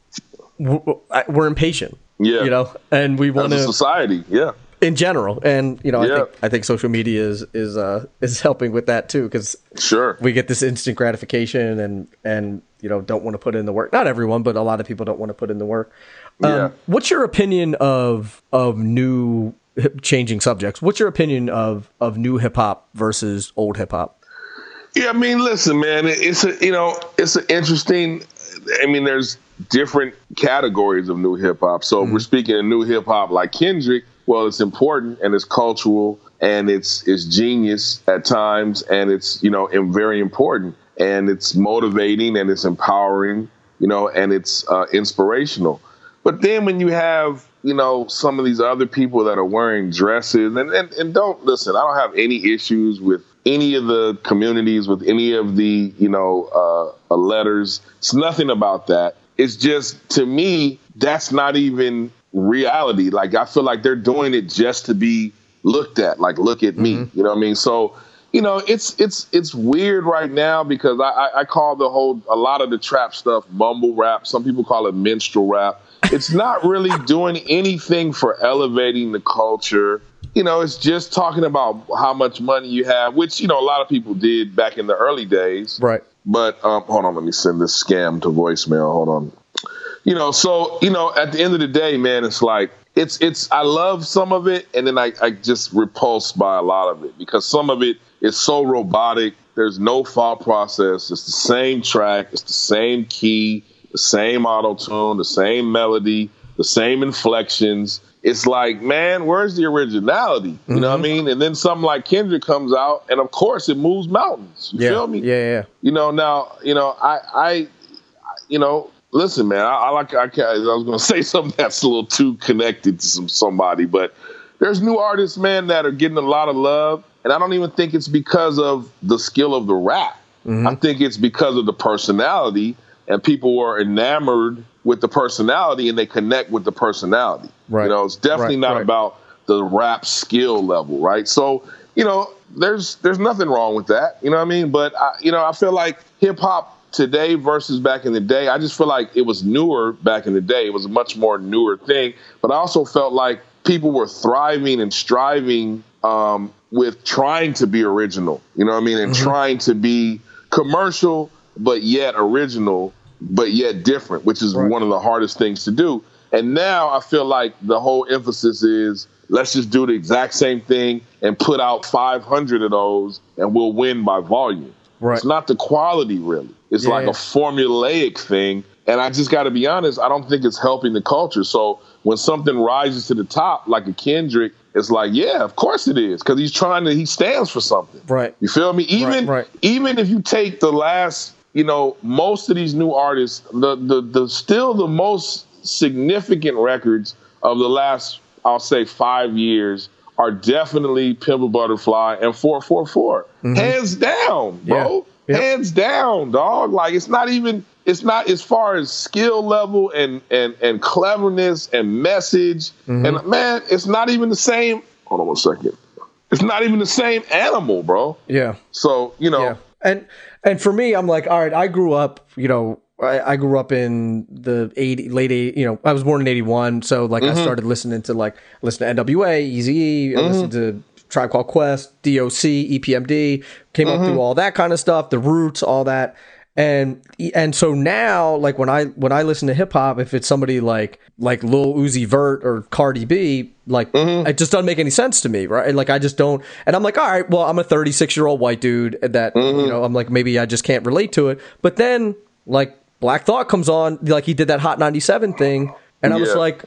we're, we're impatient. Yeah. You know, and we want a to society, yeah. In general, and you know, I think I think social media is is uh is helping with that too because Sure. we get this instant gratification and and you know don't want to put in the work. Not everyone, but a lot of people don't want to put in the work. Um, Yeah. What's your opinion of of new changing subjects? What's your opinion of of new hip hop versus old hip hop? Yeah, I mean, listen, man, it's a you know, it's an interesting. I mean, there's different categories of new hip hop. So if we're speaking of new hip hop like Kendrick. Well, it's important and it's cultural and it's it's genius at times and it's you know very important and it's motivating and it's empowering, you know, and it's uh, inspirational. But then when you have, you know, some of these other people that are wearing dresses and, and, and don't listen, I don't have any issues with any of the communities, with any of the, you know, uh, letters. It's nothing about that. It's just, to me, that's not even reality. Like, I feel like they're doing it just to be looked at. Like, look at me. You know what I mean? So, you know, it's it's it's weird right now because I, I, I call the whole a lot of the trap stuff mumble rap. Some people call it minstrel rap. It's not really [laughs] doing anything for elevating the culture. You know, it's just talking about how much money you have, which you know a lot of people did back in the early days. Right. But um, hold on, let me send this scam to voicemail. Hold on. You know, so you know, at the end of the day, man, it's like it's it's. I love some of it, and then I, I just repulsed by a lot of it because some of it is so robotic. There's no thought process. It's the same track. It's the same key, the same auto tune, the same melody, the same inflections. It's like, man, where's the originality? You know what I mm-hmm. mean? And then something like Kendrick comes out, and of course, it moves mountains. You Yeah. feel me? Yeah. Yeah. you know now you know i i you know listen man i, I like I, I was going [laughs] to say something that's a little too connected to some somebody but there's new artists man that are getting a lot of love and i don't even think it's because of the skill of the rap. Mm-hmm. I think it's because of the personality and people are enamored with the personality and they connect with the personality. Right. you know it's definitely Right, not right. about the rap skill level right? So you know there's there's nothing wrong with that you know what i mean? But I, you know i feel like hip hop today versus back in the day i just feel like it was newer back in the day. It was a much more newer thing. But i also felt like people were thriving and striving um, with trying to be original. You know what i mean? And trying to be commercial but yet original but yet different which is one of the hardest things to do. And now I feel like the whole emphasis is let's just do the exact same thing and put out 500 of those and we'll win by volume. Right. It's not the quality really. It's Yeah, like a formulaic thing. And I just got to be honest, I don't think it's helping the culture. So when something rises to the top, like a Kendrick, it's like, yeah, of course it is, because he's trying to, he stands for something. Right. You feel me? Even right. even if you take the last, you know, most of these new artists, the the the still the most significant records of the last, I'll say, five years are definitely Pimp a Butterfly and 444. Mm-hmm. Hands down, bro. Mm-hmm. Yep. Hands down, dog. Like it's not even it's not as far as skill level and and and cleverness and message. Mm-hmm. And man, it's not even the same. Hold on one second. It's not even the same animal, bro. Yeah. So you know, Yeah. And and for me, I'm like, all right, I grew up, you know, I, I grew up in the 80 late 80, you know, I was born in 81, so like Mm-hmm. I started listening to like listen to NWA, Eazy, I listened to Tribe Called Quest, DOC, EPMD, came up Mm-hmm. through all that kind of stuff, the Roots, all that. And and so now, like when I when I listen to hip hop, if it's somebody like like Lil Uzi Vert or Cardi B, like Mm-hmm. it just doesn't make any sense to me, right? Like I just don't. And I'm like, all right, well, I'm a 36 year old white dude that Mm-hmm. you know, I'm like maybe I just can't relate to it. But then like Black Thought comes on, like he did that Hot 97 thing, and I was like.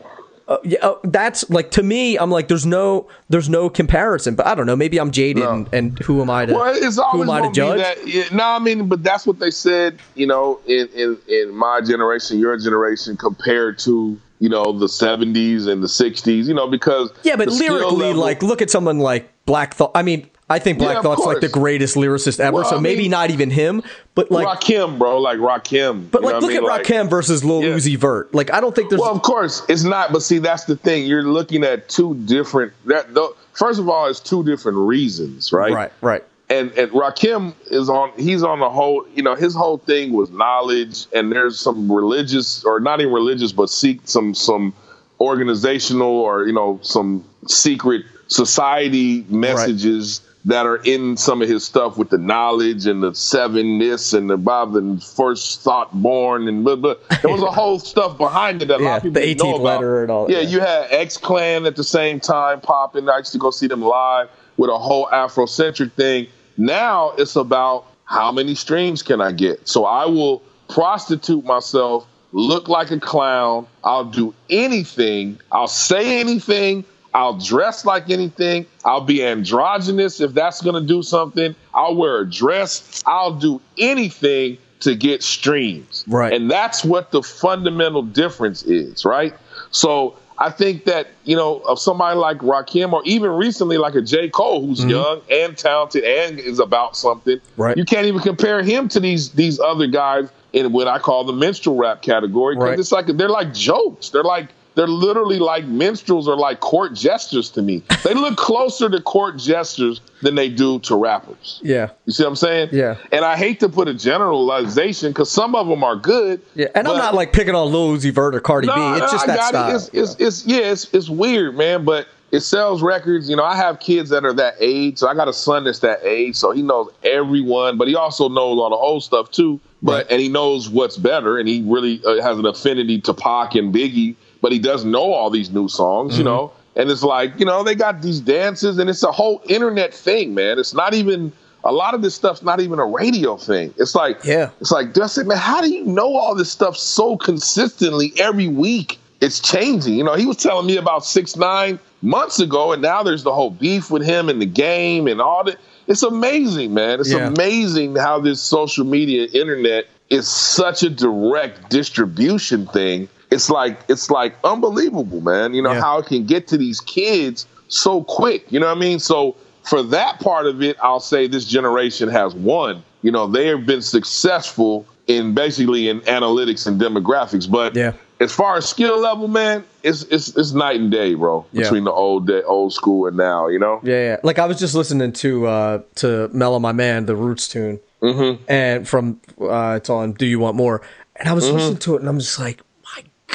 Uh, yeah, uh, that's like to me. I'm like, there's no, there's no comparison. But I don't know. Maybe I'm jaded, and, and who am I to? Well, it's who am I to judge? that. Yeah, no, I mean, but that's what they said. You know, in in in my generation, your generation, compared to you know the '70s and the '60s. You know, because Yeah, but lyrically, level- like, look at someone like Black Thought. I mean, I think Black Yeah, Thought's like the greatest lyricist ever. Well, so I maybe mean- not even him, but like, Rakim, bro, like Rakim. but like, look I mean? at Like- Rakim versus Lil Yeah. Uzi Vert. Like, I don't think there's. Well, of course, it's not. But see, that's the thing. You're looking at two different. That though, first of all, it's two different reasons, right? right, right. and and Rakim is on he's on the whole you know his whole thing was knowledge and there's some religious or not even religious but seek some some organizational or you know some secret society messages that are in some of his stuff with the knowledge and the seven this and the Bob and first thought born and blah, blah. there was a [laughs] whole stuff behind it that a lot of people the didn't know about. letter and all Yeah, yeah. you had X Clan at the same time popping. I used to go see them live with a whole Afrocentric thing. Now it's about how many streams can I get. So I will prostitute myself, look like a clown. I'll do anything. I'll say anything. I'll dress like anything. I'll be androgynous if that's going to do something. I'll wear a dress. I'll do anything to get streams. Right. And that's what the fundamental difference is, right? So I think that, you know, of somebody like Rakim or even recently like a J. Cole who's young and talented and is about something. Mm-hmm. Right. You can't even compare him to these these other guys in what I call the minstrel rap category. Because Right. it's like they're like jokes. They're like they're literally like minstrels or like court jesters to me. They look closer to court jesters than they do to rappers. Yeah, You see what I'm saying? Yeah. And I hate to put a generalization because some of them are good. yeah. And I'm not like picking on Lil Uzi Vert or Cardi B. It's just I that got style. it. It's, it's, it's yeah, it's, it's weird, man. But it sells records. You know, I have kids that are that age, so I got a son that's that age, so he knows everyone, but he also knows all the old stuff too. But Right. and he knows what's better, and he really uh, has an affinity to Pac and Biggie, but he doesn't know all these new songs, Mm-hmm. you know. And it's like you know they got these dances, and it's a whole internet thing, man. It's not even. A lot of this stuff's not even a radio thing. It's like, Yeah. it's like, Dustin, man, how do you know all this stuff so consistently every week? It's changing. You know, he was telling me about six, nine months ago, and now there's the whole beef with him and the game and all that. It's amazing, man. It's Yeah. amazing how this social media internet is such a direct distribution thing. It's like it's like unbelievable, man. You know Yeah. how it can get to these kids so quick. You know what I mean? So for that part of it, I'll say this generation has won. You know, they have been successful in basically in analytics and demographics. But Yeah. as far as skill level, man, it's it's it's night and day, bro. Yeah. Between the old day, old school and now, you know. Yeah, yeah. Like I was just listening to uh to Mellow My Man, the Roots tune, mm-hmm. and from uh it's on Do You Want More, and I was Mm-hmm. listening to it, and I'm just like,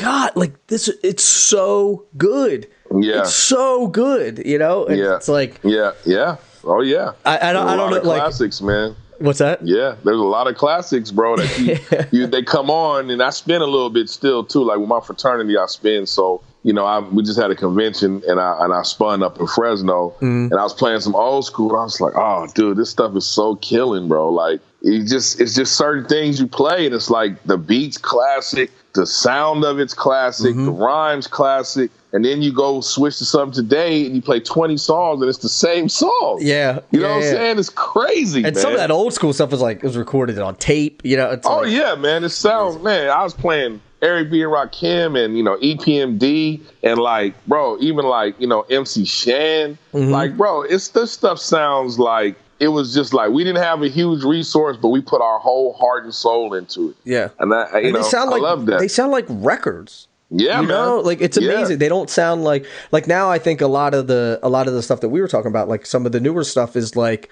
God, like this, it's so good. Yeah. it's so good. You know, and Yeah. it's like, Yeah, yeah. Oh yeah. I- I don't- I don't lot of know, like- classics, man. what's that? Yeah, there's a lot of classics, bro. That you, [laughs] you they come on, and I spin a little bit still too. Like with my fraternity, I spin. So you know, I we just had a convention, and I and I spun up in Fresno, mm. and I was playing some old school. I was like, oh, dude, this stuff is so killing, bro. Like it just it's just certain things you play, and it's like the beats classic, the sound of it's classic, the rhymes classic. And then you go switch to something today, and you play twenty songs, and it's the same song. Yeah, you know yeah, what I'm yeah. saying? It's crazy, And man. some of that old school stuff was like it was recorded on tape. You know, Oh like, yeah, man. It sounds man. I was playing Eric B and Rakim and you know EPMD and like bro, even like you know MC Shan. Mm-hmm. Like bro, it's this stuff sounds like it was just like we didn't have a huge resource, but we put our whole heart and soul into it. yeah. And you And know, they sound I like love that. they sound like records. yeah, you man. know like it's Yeah. amazing they don't sound like like now i think a lot of the a lot of the stuff that we were talking about like some of the newer stuff is like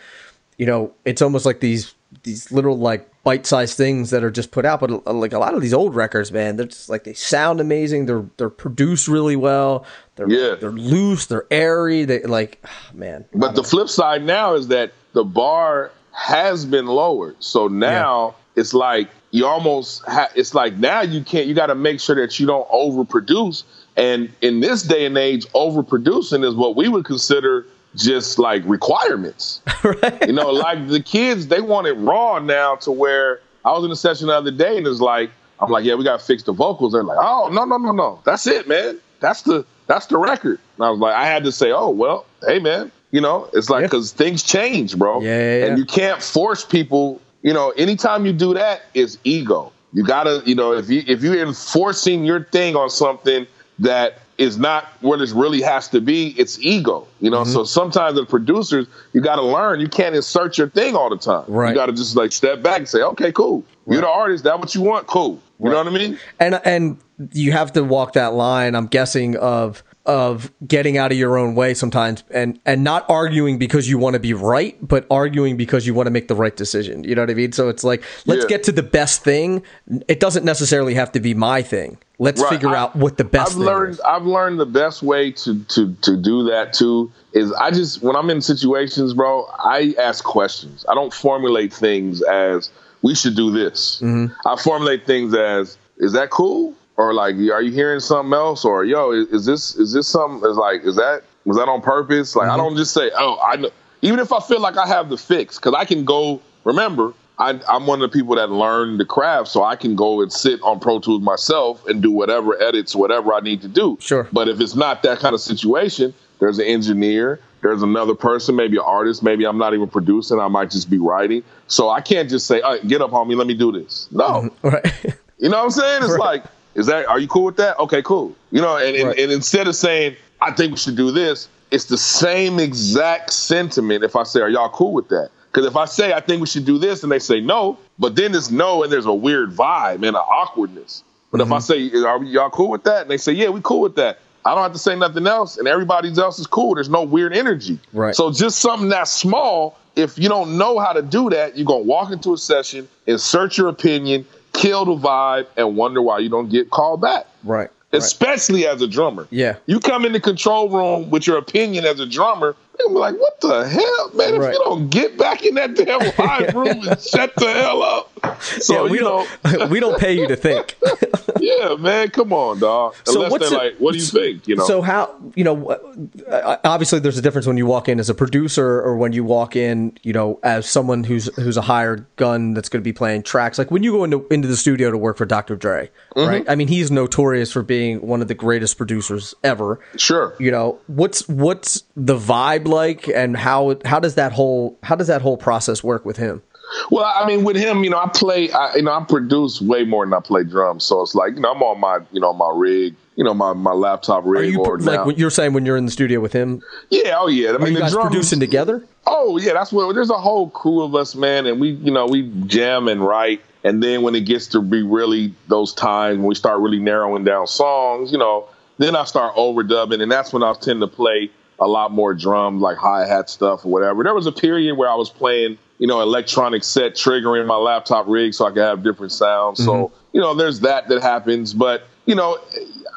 you know it's almost like these these little like bite-sized things that are just put out but uh, like a lot of these old records man they're just like they sound amazing they're they're produced really well they're Yeah. they're loose they're airy they like man But the flip side now is that the bar has been lowered. So now it's like you almost ha- it's like now you can't you got to make sure that you don't overproduce. And in this day and age overproducing is what we would consider just like requirements. [laughs] Right. you know like the kids they want it raw now to where i was in a session the other day and it's like i'm like yeah we got to fix the vocals. They're like oh no no no no. That's it man. That's the that's the record. And i was like i had to say oh well hey man you know it's like because yeah. things change bro yeah, yeah, and you can't force people you know, anytime you do that, it's ego. You gotta, you know, if you if you're enforcing your thing on something that is not what it really has to be, it's ego. You know, mm-hmm. so sometimes the producers, you gotta learn you can't insert your thing all the time. Right. You gotta just like step back and say, okay, cool. Right. You're the artist, that what you want, cool. You right. know what I mean? And and you have to walk that line, I'm guessing, of of getting out of your own way sometimes and and not arguing because you want to be right but arguing because you want to make the right decision you know what i mean so it's like let's yeah. get to the best thing it doesn't necessarily have to be my thing let's right. figure I, out what the best i've learned is. i've learned the best way to to to do that too is i just when i'm in situations bro i ask questions i don't formulate things as we should do this mm-hmm. i formulate things as is that cool or like are you hearing something else or yo is, is this is this something is like is that was that on purpose like mm-hmm. i don't just say oh i know even if i feel like i have the fix because i can go remember I, am one of the people that learn the craft, so I can go and sit on Pro Tools myself and do whatever edits, whatever I need to do. Sure. But if it's not that kind of situation, there's an engineer, there's another person, maybe an artist, maybe I'm not even producing, I might just be writing. So I can't just say, right, "Get up, homie, let me do this." No. Mm-hmm. [laughs] Right. you know what I'm saying? It's right. like is that are you cool with that? Okay, cool. You know, and, right. and, and instead of saying I think we should do this, it's the same exact sentiment. If I say, are y'all cool with that? Because if I say I think we should do this, and they say no, but then it's no, and there's a weird vibe and an awkwardness. But mm-hmm. if I mm-hmm. say, are y'all cool with that? And they say, yeah, we cool with that. I don't have to say nothing else, and everybody else is cool. There's no weird energy. Right. So just something that small. If you don't know how to do that, you're gonna walk into a session, insert your opinion, kill the vibe and wonder why you don't get called back. Right. Especially right. as a drummer. Yeah. You come in the control room with your opinion as a drummer, be like, what the hell, man? If you don't get back in that damn [laughs] live room and shut the hell up. So, yeah, we don't know, [laughs] we don't pay you to think. [laughs] yeah, man, come on, dog. So Unless they're it, like, what do you think? You know. So how you know? Obviously, there's a difference when you walk in as a producer or when you walk in, you know, as someone who's who's a hired gun that's going to be playing tracks. Like when you go into into the studio to work for Dr. Dre, mm-hmm. right? I mean, he's notorious for being one of the greatest producers ever. Sure. You know, what's what's the vibe like, and how how does that whole how does that whole process work with him? Well, I mean, with him, you know, I play, I, you know, I produce way more than I play drums. So it's like, you know, I'm on my, you know, my rig, you know, my, my laptop rig. Are you or like now. you're saying when you're in the studio with him? Yeah, oh yeah. I Are mean, you guys drums, producing together? Oh yeah, that's what. There's a whole crew of us, man, and we, you know, we jam and write. And then when it gets to be really those times when we start really narrowing down songs, you know, then I start overdubbing, and that's when I tend to play a lot more drums, like hi hat stuff or whatever. There was a period where I was playing you know, electronic set triggering my laptop rig so I could have different sounds. Mm-hmm. So, you know, there's that that happens. But, you know,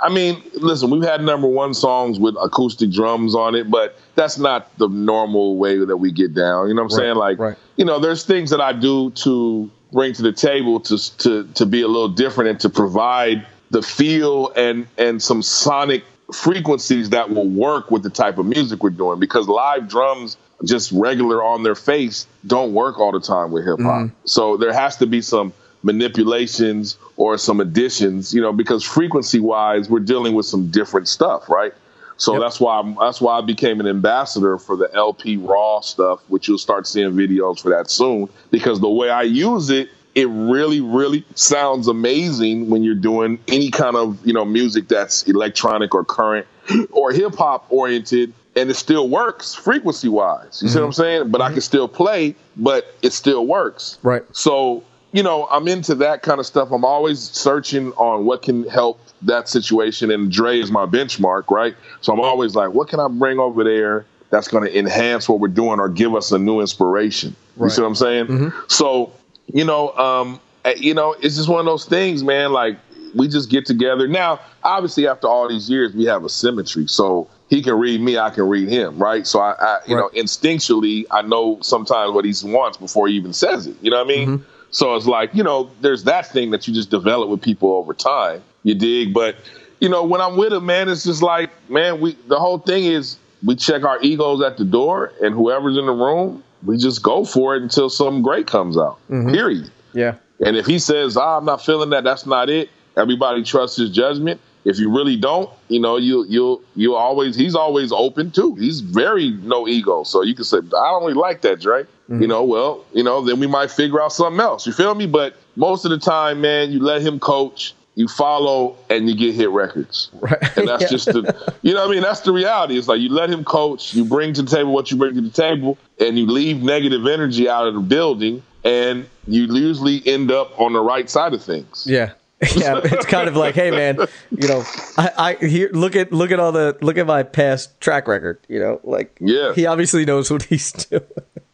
I mean, listen, we've had number one songs with acoustic drums on it, but that's not the normal way that we get down. You know what I'm right, saying? Like, right. you know, there's things that I do to bring to the table to, to, to be a little different and to provide the feel and, and some sonic frequencies that will work with the type of music we're doing because live drums just regular on their face don't work all the time with hip hop. Mm. So there has to be some manipulations or some additions, you know, because frequency wise, we're dealing with some different stuff, right? So yep. that's why I'm, that's why I became an ambassador for the LP Raw stuff, which you'll start seeing videos for that soon. Because the way I use it, it really, really sounds amazing when you're doing any kind of you know music that's electronic or current or hip hop oriented and it still works frequency wise. You mm-hmm. see what I'm mm-hmm. saying? But mm-hmm. I can still play, but it still works. Right. So, you know, I'm into that kind of stuff. I'm always searching on what can help that situation. And Dre is my benchmark, right? So I'm always like, what can I bring over there that's going to enhance what we're doing or give us a new inspiration? You see what I'm saying? Mm-hmm. So, you know, um, eh, you know, it's just one of those things, man. Like we just get together. Now, obviously, after all these years, we have a symmetry. So he can read me, I can read him, right? So I, I you right. know, instinctually, I know sometimes what he wants before he even says it. You know what I mean? Mm-hmm. So it's like, you know, there's that thing that you just develop with people over time. You dig? But, you know, when I'm with him, man, it's just like, man, we the whole thing is we check our egos at the door and whoever's in the room, we just go for it until something great comes out. Period. Yeah. And if he says, ah, I'm not feeling that, that's not it, everybody trusts his judgment. If you really don't, you know, you you'll you'll always he's always open too. He's very no ego. So you can say, I don't really like that, Dre. You know, well, you know, then we might figure out something else. You feel me? But most of the time, man, you let him coach, you follow, and you get hit records. Right. And that's just the, [laughs] you know what I mean? That's the reality. It's like you let him coach, you bring to the table what you bring to the table, and you leave negative energy out of the building, and you usually end up on the right side of things. Yeah. [laughs] Yeah, it's kind of like, hey man, you know, I, I here look at look at all the look at my past track record, you know, like Yeah. he obviously knows what he's [laughs] doing.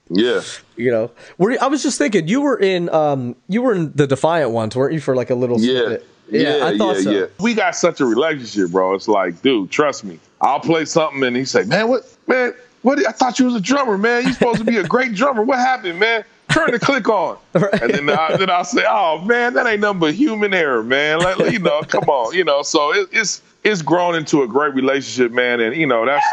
Yeah. You know, were you- I was just thinking you were in um you were in the Defiant ones, weren't you, for like a little Yeah. snippet? Yeah, I thought yeah, so. yeah. We got such a relationship, bro. It's like, dude, trust me. I'll play something and he say, man, what, man, what? I thought you was a drummer, man. You supposed to be a great drummer. What happened, man? Turn the click on. [laughs] And then, I, then I'll say, oh, man, that ain't nothing but human error, man. Like, you know, come on, you know. So it, it's it's grown into a great relationship, man. And you know, that's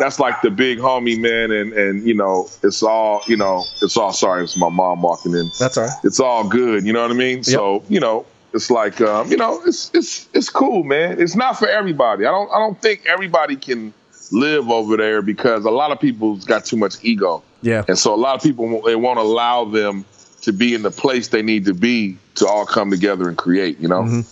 that's like the big homie, man. And and you know, it's all you know, it's all. Sorry, it's my mom walking in That's all right. it's all good. You know what I mean? So you know, it's like um, you know, it's it's it's cool, man. It's not for everybody. I don't I don't think everybody can live over there because a lot of people's got too much ego, Yeah. and so a lot of people they won't allow them to be in the place they need to be to all come together and create. You know?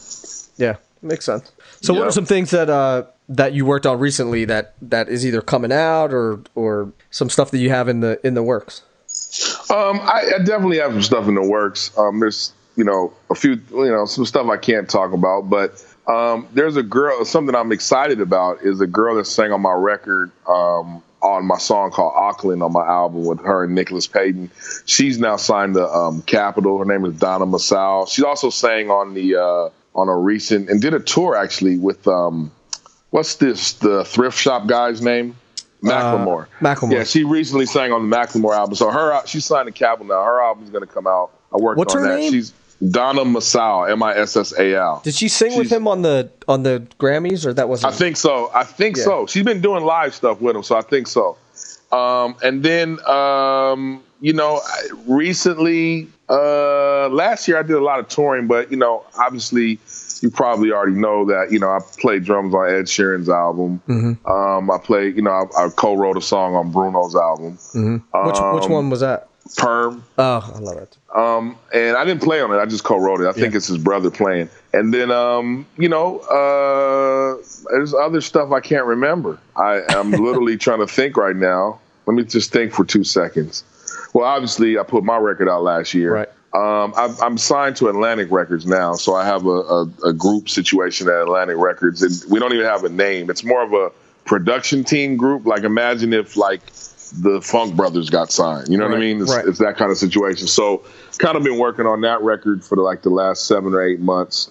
Yeah, makes sense. So, what are some things that uh that you worked on recently that that is either coming out or or some stuff that you have in the in the works? Um, I, I definitely have some stuff in the works. Um, there's you know a few you know some stuff I can't talk about, but um, there's a girl. Something I'm excited about is a girl that sang on my record um, on my song called Auckland on my album with her and Nicholas Payton. She's now signed to um, Capitol. Her name is Donna Missal. She also sang on the uh, on a recent and did a tour actually with um, what's this the thrift shop guy's name. Macklemore. Macklemore. Yeah, she recently sang on the Macklemore album. So her, she's signed to Capitol now. Her album's going to come out. I worked What's on her that. name? She's Donna Missal, M I S S A L. Did she sing with him on the on the Grammys or that wasn't? I think so. I think Yeah. so. She's been doing live stuff with him, so I think so. Um, and then, um, you know, I- recently, uh, last year I did a lot of touring, but you know, obviously, you probably already know that. You know, I played drums on Ed Sheeran's album. Mm-hmm. Um, I played, you know, I, I co-wrote a song on Bruno's album, which which um, one was that? Perm. Oh, I love it. Um, and I didn't play on it. I just co-wrote it. I think Yeah. it's his brother playing. And then, um, you know, uh, there's other stuff I can't remember. I, I'm [laughs] literally trying to think right now. Let me just think for two seconds. Well, obviously, I put my record out last year. Right. Um, I'm, I'm signed to Atlantic Records now, so I have a, a, a group situation at Atlantic Records, and we don't even have a name. It's more of a production team group. Like, imagine if like the Funk Brothers got signed. You know what I mean? It's, right. it's that kind of situation. So, kind of been working on that record for like the last seven or eight months.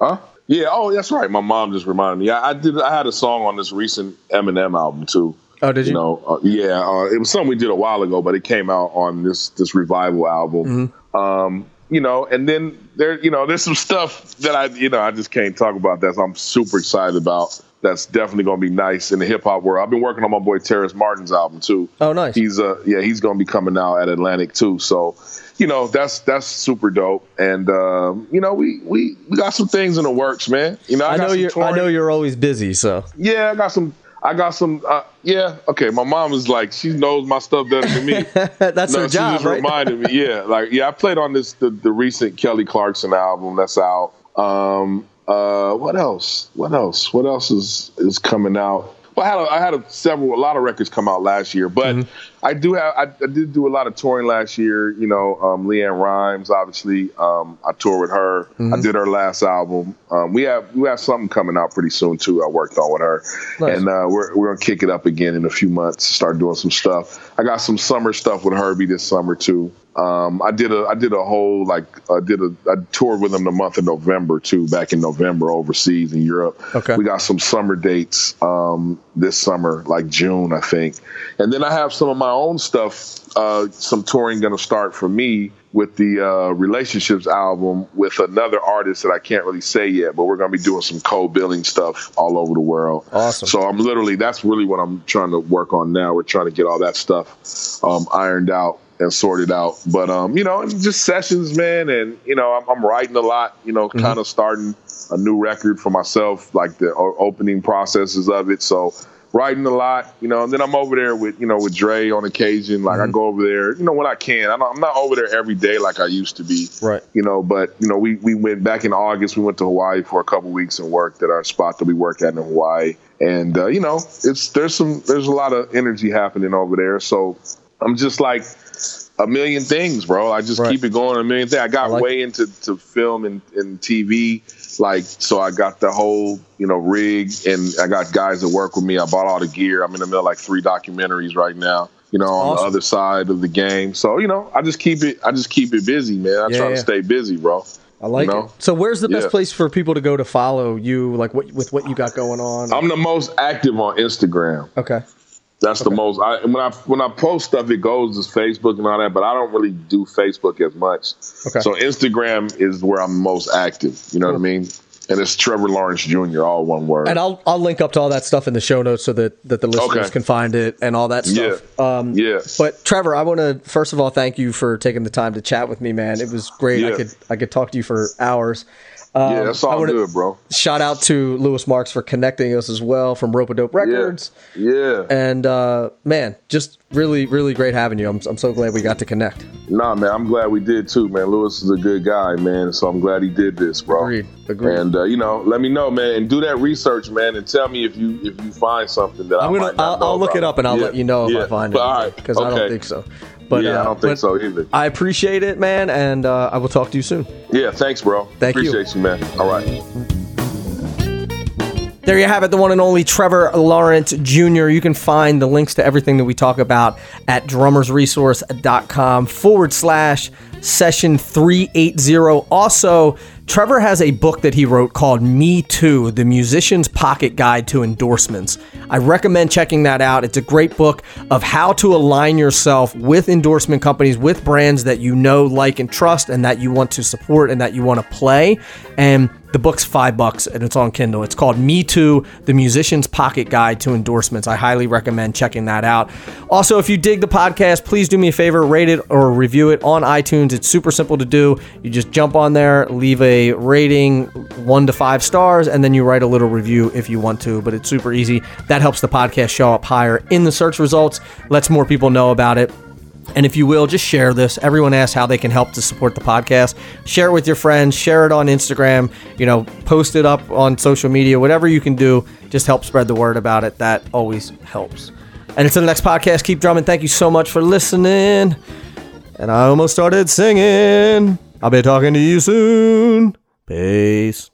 Huh? Yeah. Oh, that's right. My mom just reminded me. I, I did. I had a song on this recent Eminem album too. Oh, did you? You know, uh, yeah, uh, it was something we did a while ago, but it came out on this this revival album. Mm-hmm. Um, you know, and then there, you know, there's some stuff that I, you know, I just can't talk about that. I'm super excited about. That's definitely going to be nice in the hip hop world. I've been working on my boy Terrace Martin's album too. Oh, nice. He's uh, yeah, he's going to be coming out at Atlantic too. So, you know, that's that's super dope. And um, you know, we we we got some things in the works, man. You know, I, I know you're. I know you're always busy. So yeah, I got some. I got some. Uh, yeah, okay. My mom is like, she knows my stuff better than me. [laughs] that's no, her she job, just right? reminded me. Yeah, like yeah, I played on this the, the recent Kelly Clarkson album that's out. Um, uh, what else? What else? What else is is coming out? Well, I had a, I had a, several a lot of records come out last year, but Mm-hmm. I do have I, I did do a lot of touring last year. You know, um, LeAnn Rimes, obviously, um, I toured with her. Mm-hmm. I did her last album. Um, we have we have something coming out pretty soon too. I worked on with her, Nice. and uh, we're we're gonna kick it up again in a few months. Start doing some stuff. I got some summer stuff with Herbie this summer too. Um, I did a I did a whole like I did a I toured with them the month of November too, back in November overseas in Europe. Okay. We got some summer dates um, this summer, like June, I think. And then I have some of my own stuff, uh, some touring going to start for me with the uh, relationships album with another artist that I can't really say yet, but we're going to be doing some co-billing stuff all over the world. Awesome. So I'm literally that's really what I'm trying to work on now. We're trying to get all that stuff um, ironed out and sorted out. But um, you know, just sessions, man, and you know, I'm, I'm writing a lot. You know, kind of starting a new record for myself, like the o- opening processes of it. So writing a lot, you know, and then I'm over there with you know with Dre on occasion. Like I go over there, you know, when I can. I I'm not over there every day like I used to be. Right. You know, but you know, we we went back in August. We went to Hawaii for a couple weeks and worked at our spot that we work at in Hawaii. And uh, you know, it's there's some there's a lot of energy happening over there. So I'm just like a million things, bro. I just Right. keep it going a million things. I got I like way into to film and, and TV, like so. I got the whole you know rig, and I got guys that work with me. I bought all the gear. I'm in the middle of like three documentaries right now. You know, on the other side of the game. So you know, I just keep it. I just keep it busy, man. I Yeah, try yeah. to stay busy, bro. I like You know? it. So where's the best Yeah. place for people to go to follow you? Like what with what you got going on? I'm the most active on Instagram. okay. That's the most. I when I when I post stuff, it goes to Facebook and all that, but I don't really do Facebook as much. Okay. So Instagram is where I'm most active. You know what I mean? And it's Trevor Lawrence Jr. All one word. And I'll I'll link up to all that stuff in the show notes so that, that the listeners Okay. can find it and all that yeah. stuff. Um, yeah. But Trevor, I want to first of all thank you for taking the time to chat with me, man. It was great. I could I could talk to you for hours. Yeah, that's all good, bro. Shout out to Lewis Marks for connecting us as well from Ropeadope Records. Yeah. And uh, man, just really really great having you. I'm I'm so glad we got to connect. Nah, man, I'm glad we did too, man. Lewis is a good guy, man. So I'm glad he did this, bro. Agreed. Agreed. And uh, you know, let me know, man, and do that research, man, and tell me if you if you find something that I'm I gonna might not I'll, I'll look it up and I'll Yeah. let you know if Yeah. I find But, it all right. because I don't think so. But yeah, uh, I don't think so either. I appreciate it, man, and uh, I will talk to you soon. yeah, thanks, bro. Thank you. Appreciate you, man. All right. There you have it, the one and only Trevor Lawrence Jr. You can find the links to everything that we talk about at drummersresource.com forward slash session 380. Also, Trevor has a book that he wrote called Me Too, the Musician's Pocket Guide to Endorsements. I recommend checking that out. It's a great book of how to align yourself with endorsement companies, with brands that you know, like, and trust, and that you want to support and that you want to play. And the book's five bucks and it's on Kindle. It's called Me Too, the Musician's Pocket Guide to Endorsements. I highly recommend checking that out. Also, if you dig the podcast, please do me a favor, rate it or review it on iTunes. It's super simple to do. You just jump on there, leave a rating, one to five stars, and then you write a little review if you want to. But it's super easy. That helps the podcast show up higher in the search results, lets more people know about it. And if you will, just share this. Everyone asks how they can help to support the podcast. Share it with your friends, share it on Instagram, you know, post it up on social media, whatever you can do, just help spread the word about it. That always helps. And until the next podcast, keep drumming. Thank you so much for listening. And I almost started singing. I'll be talking to you soon. Peace.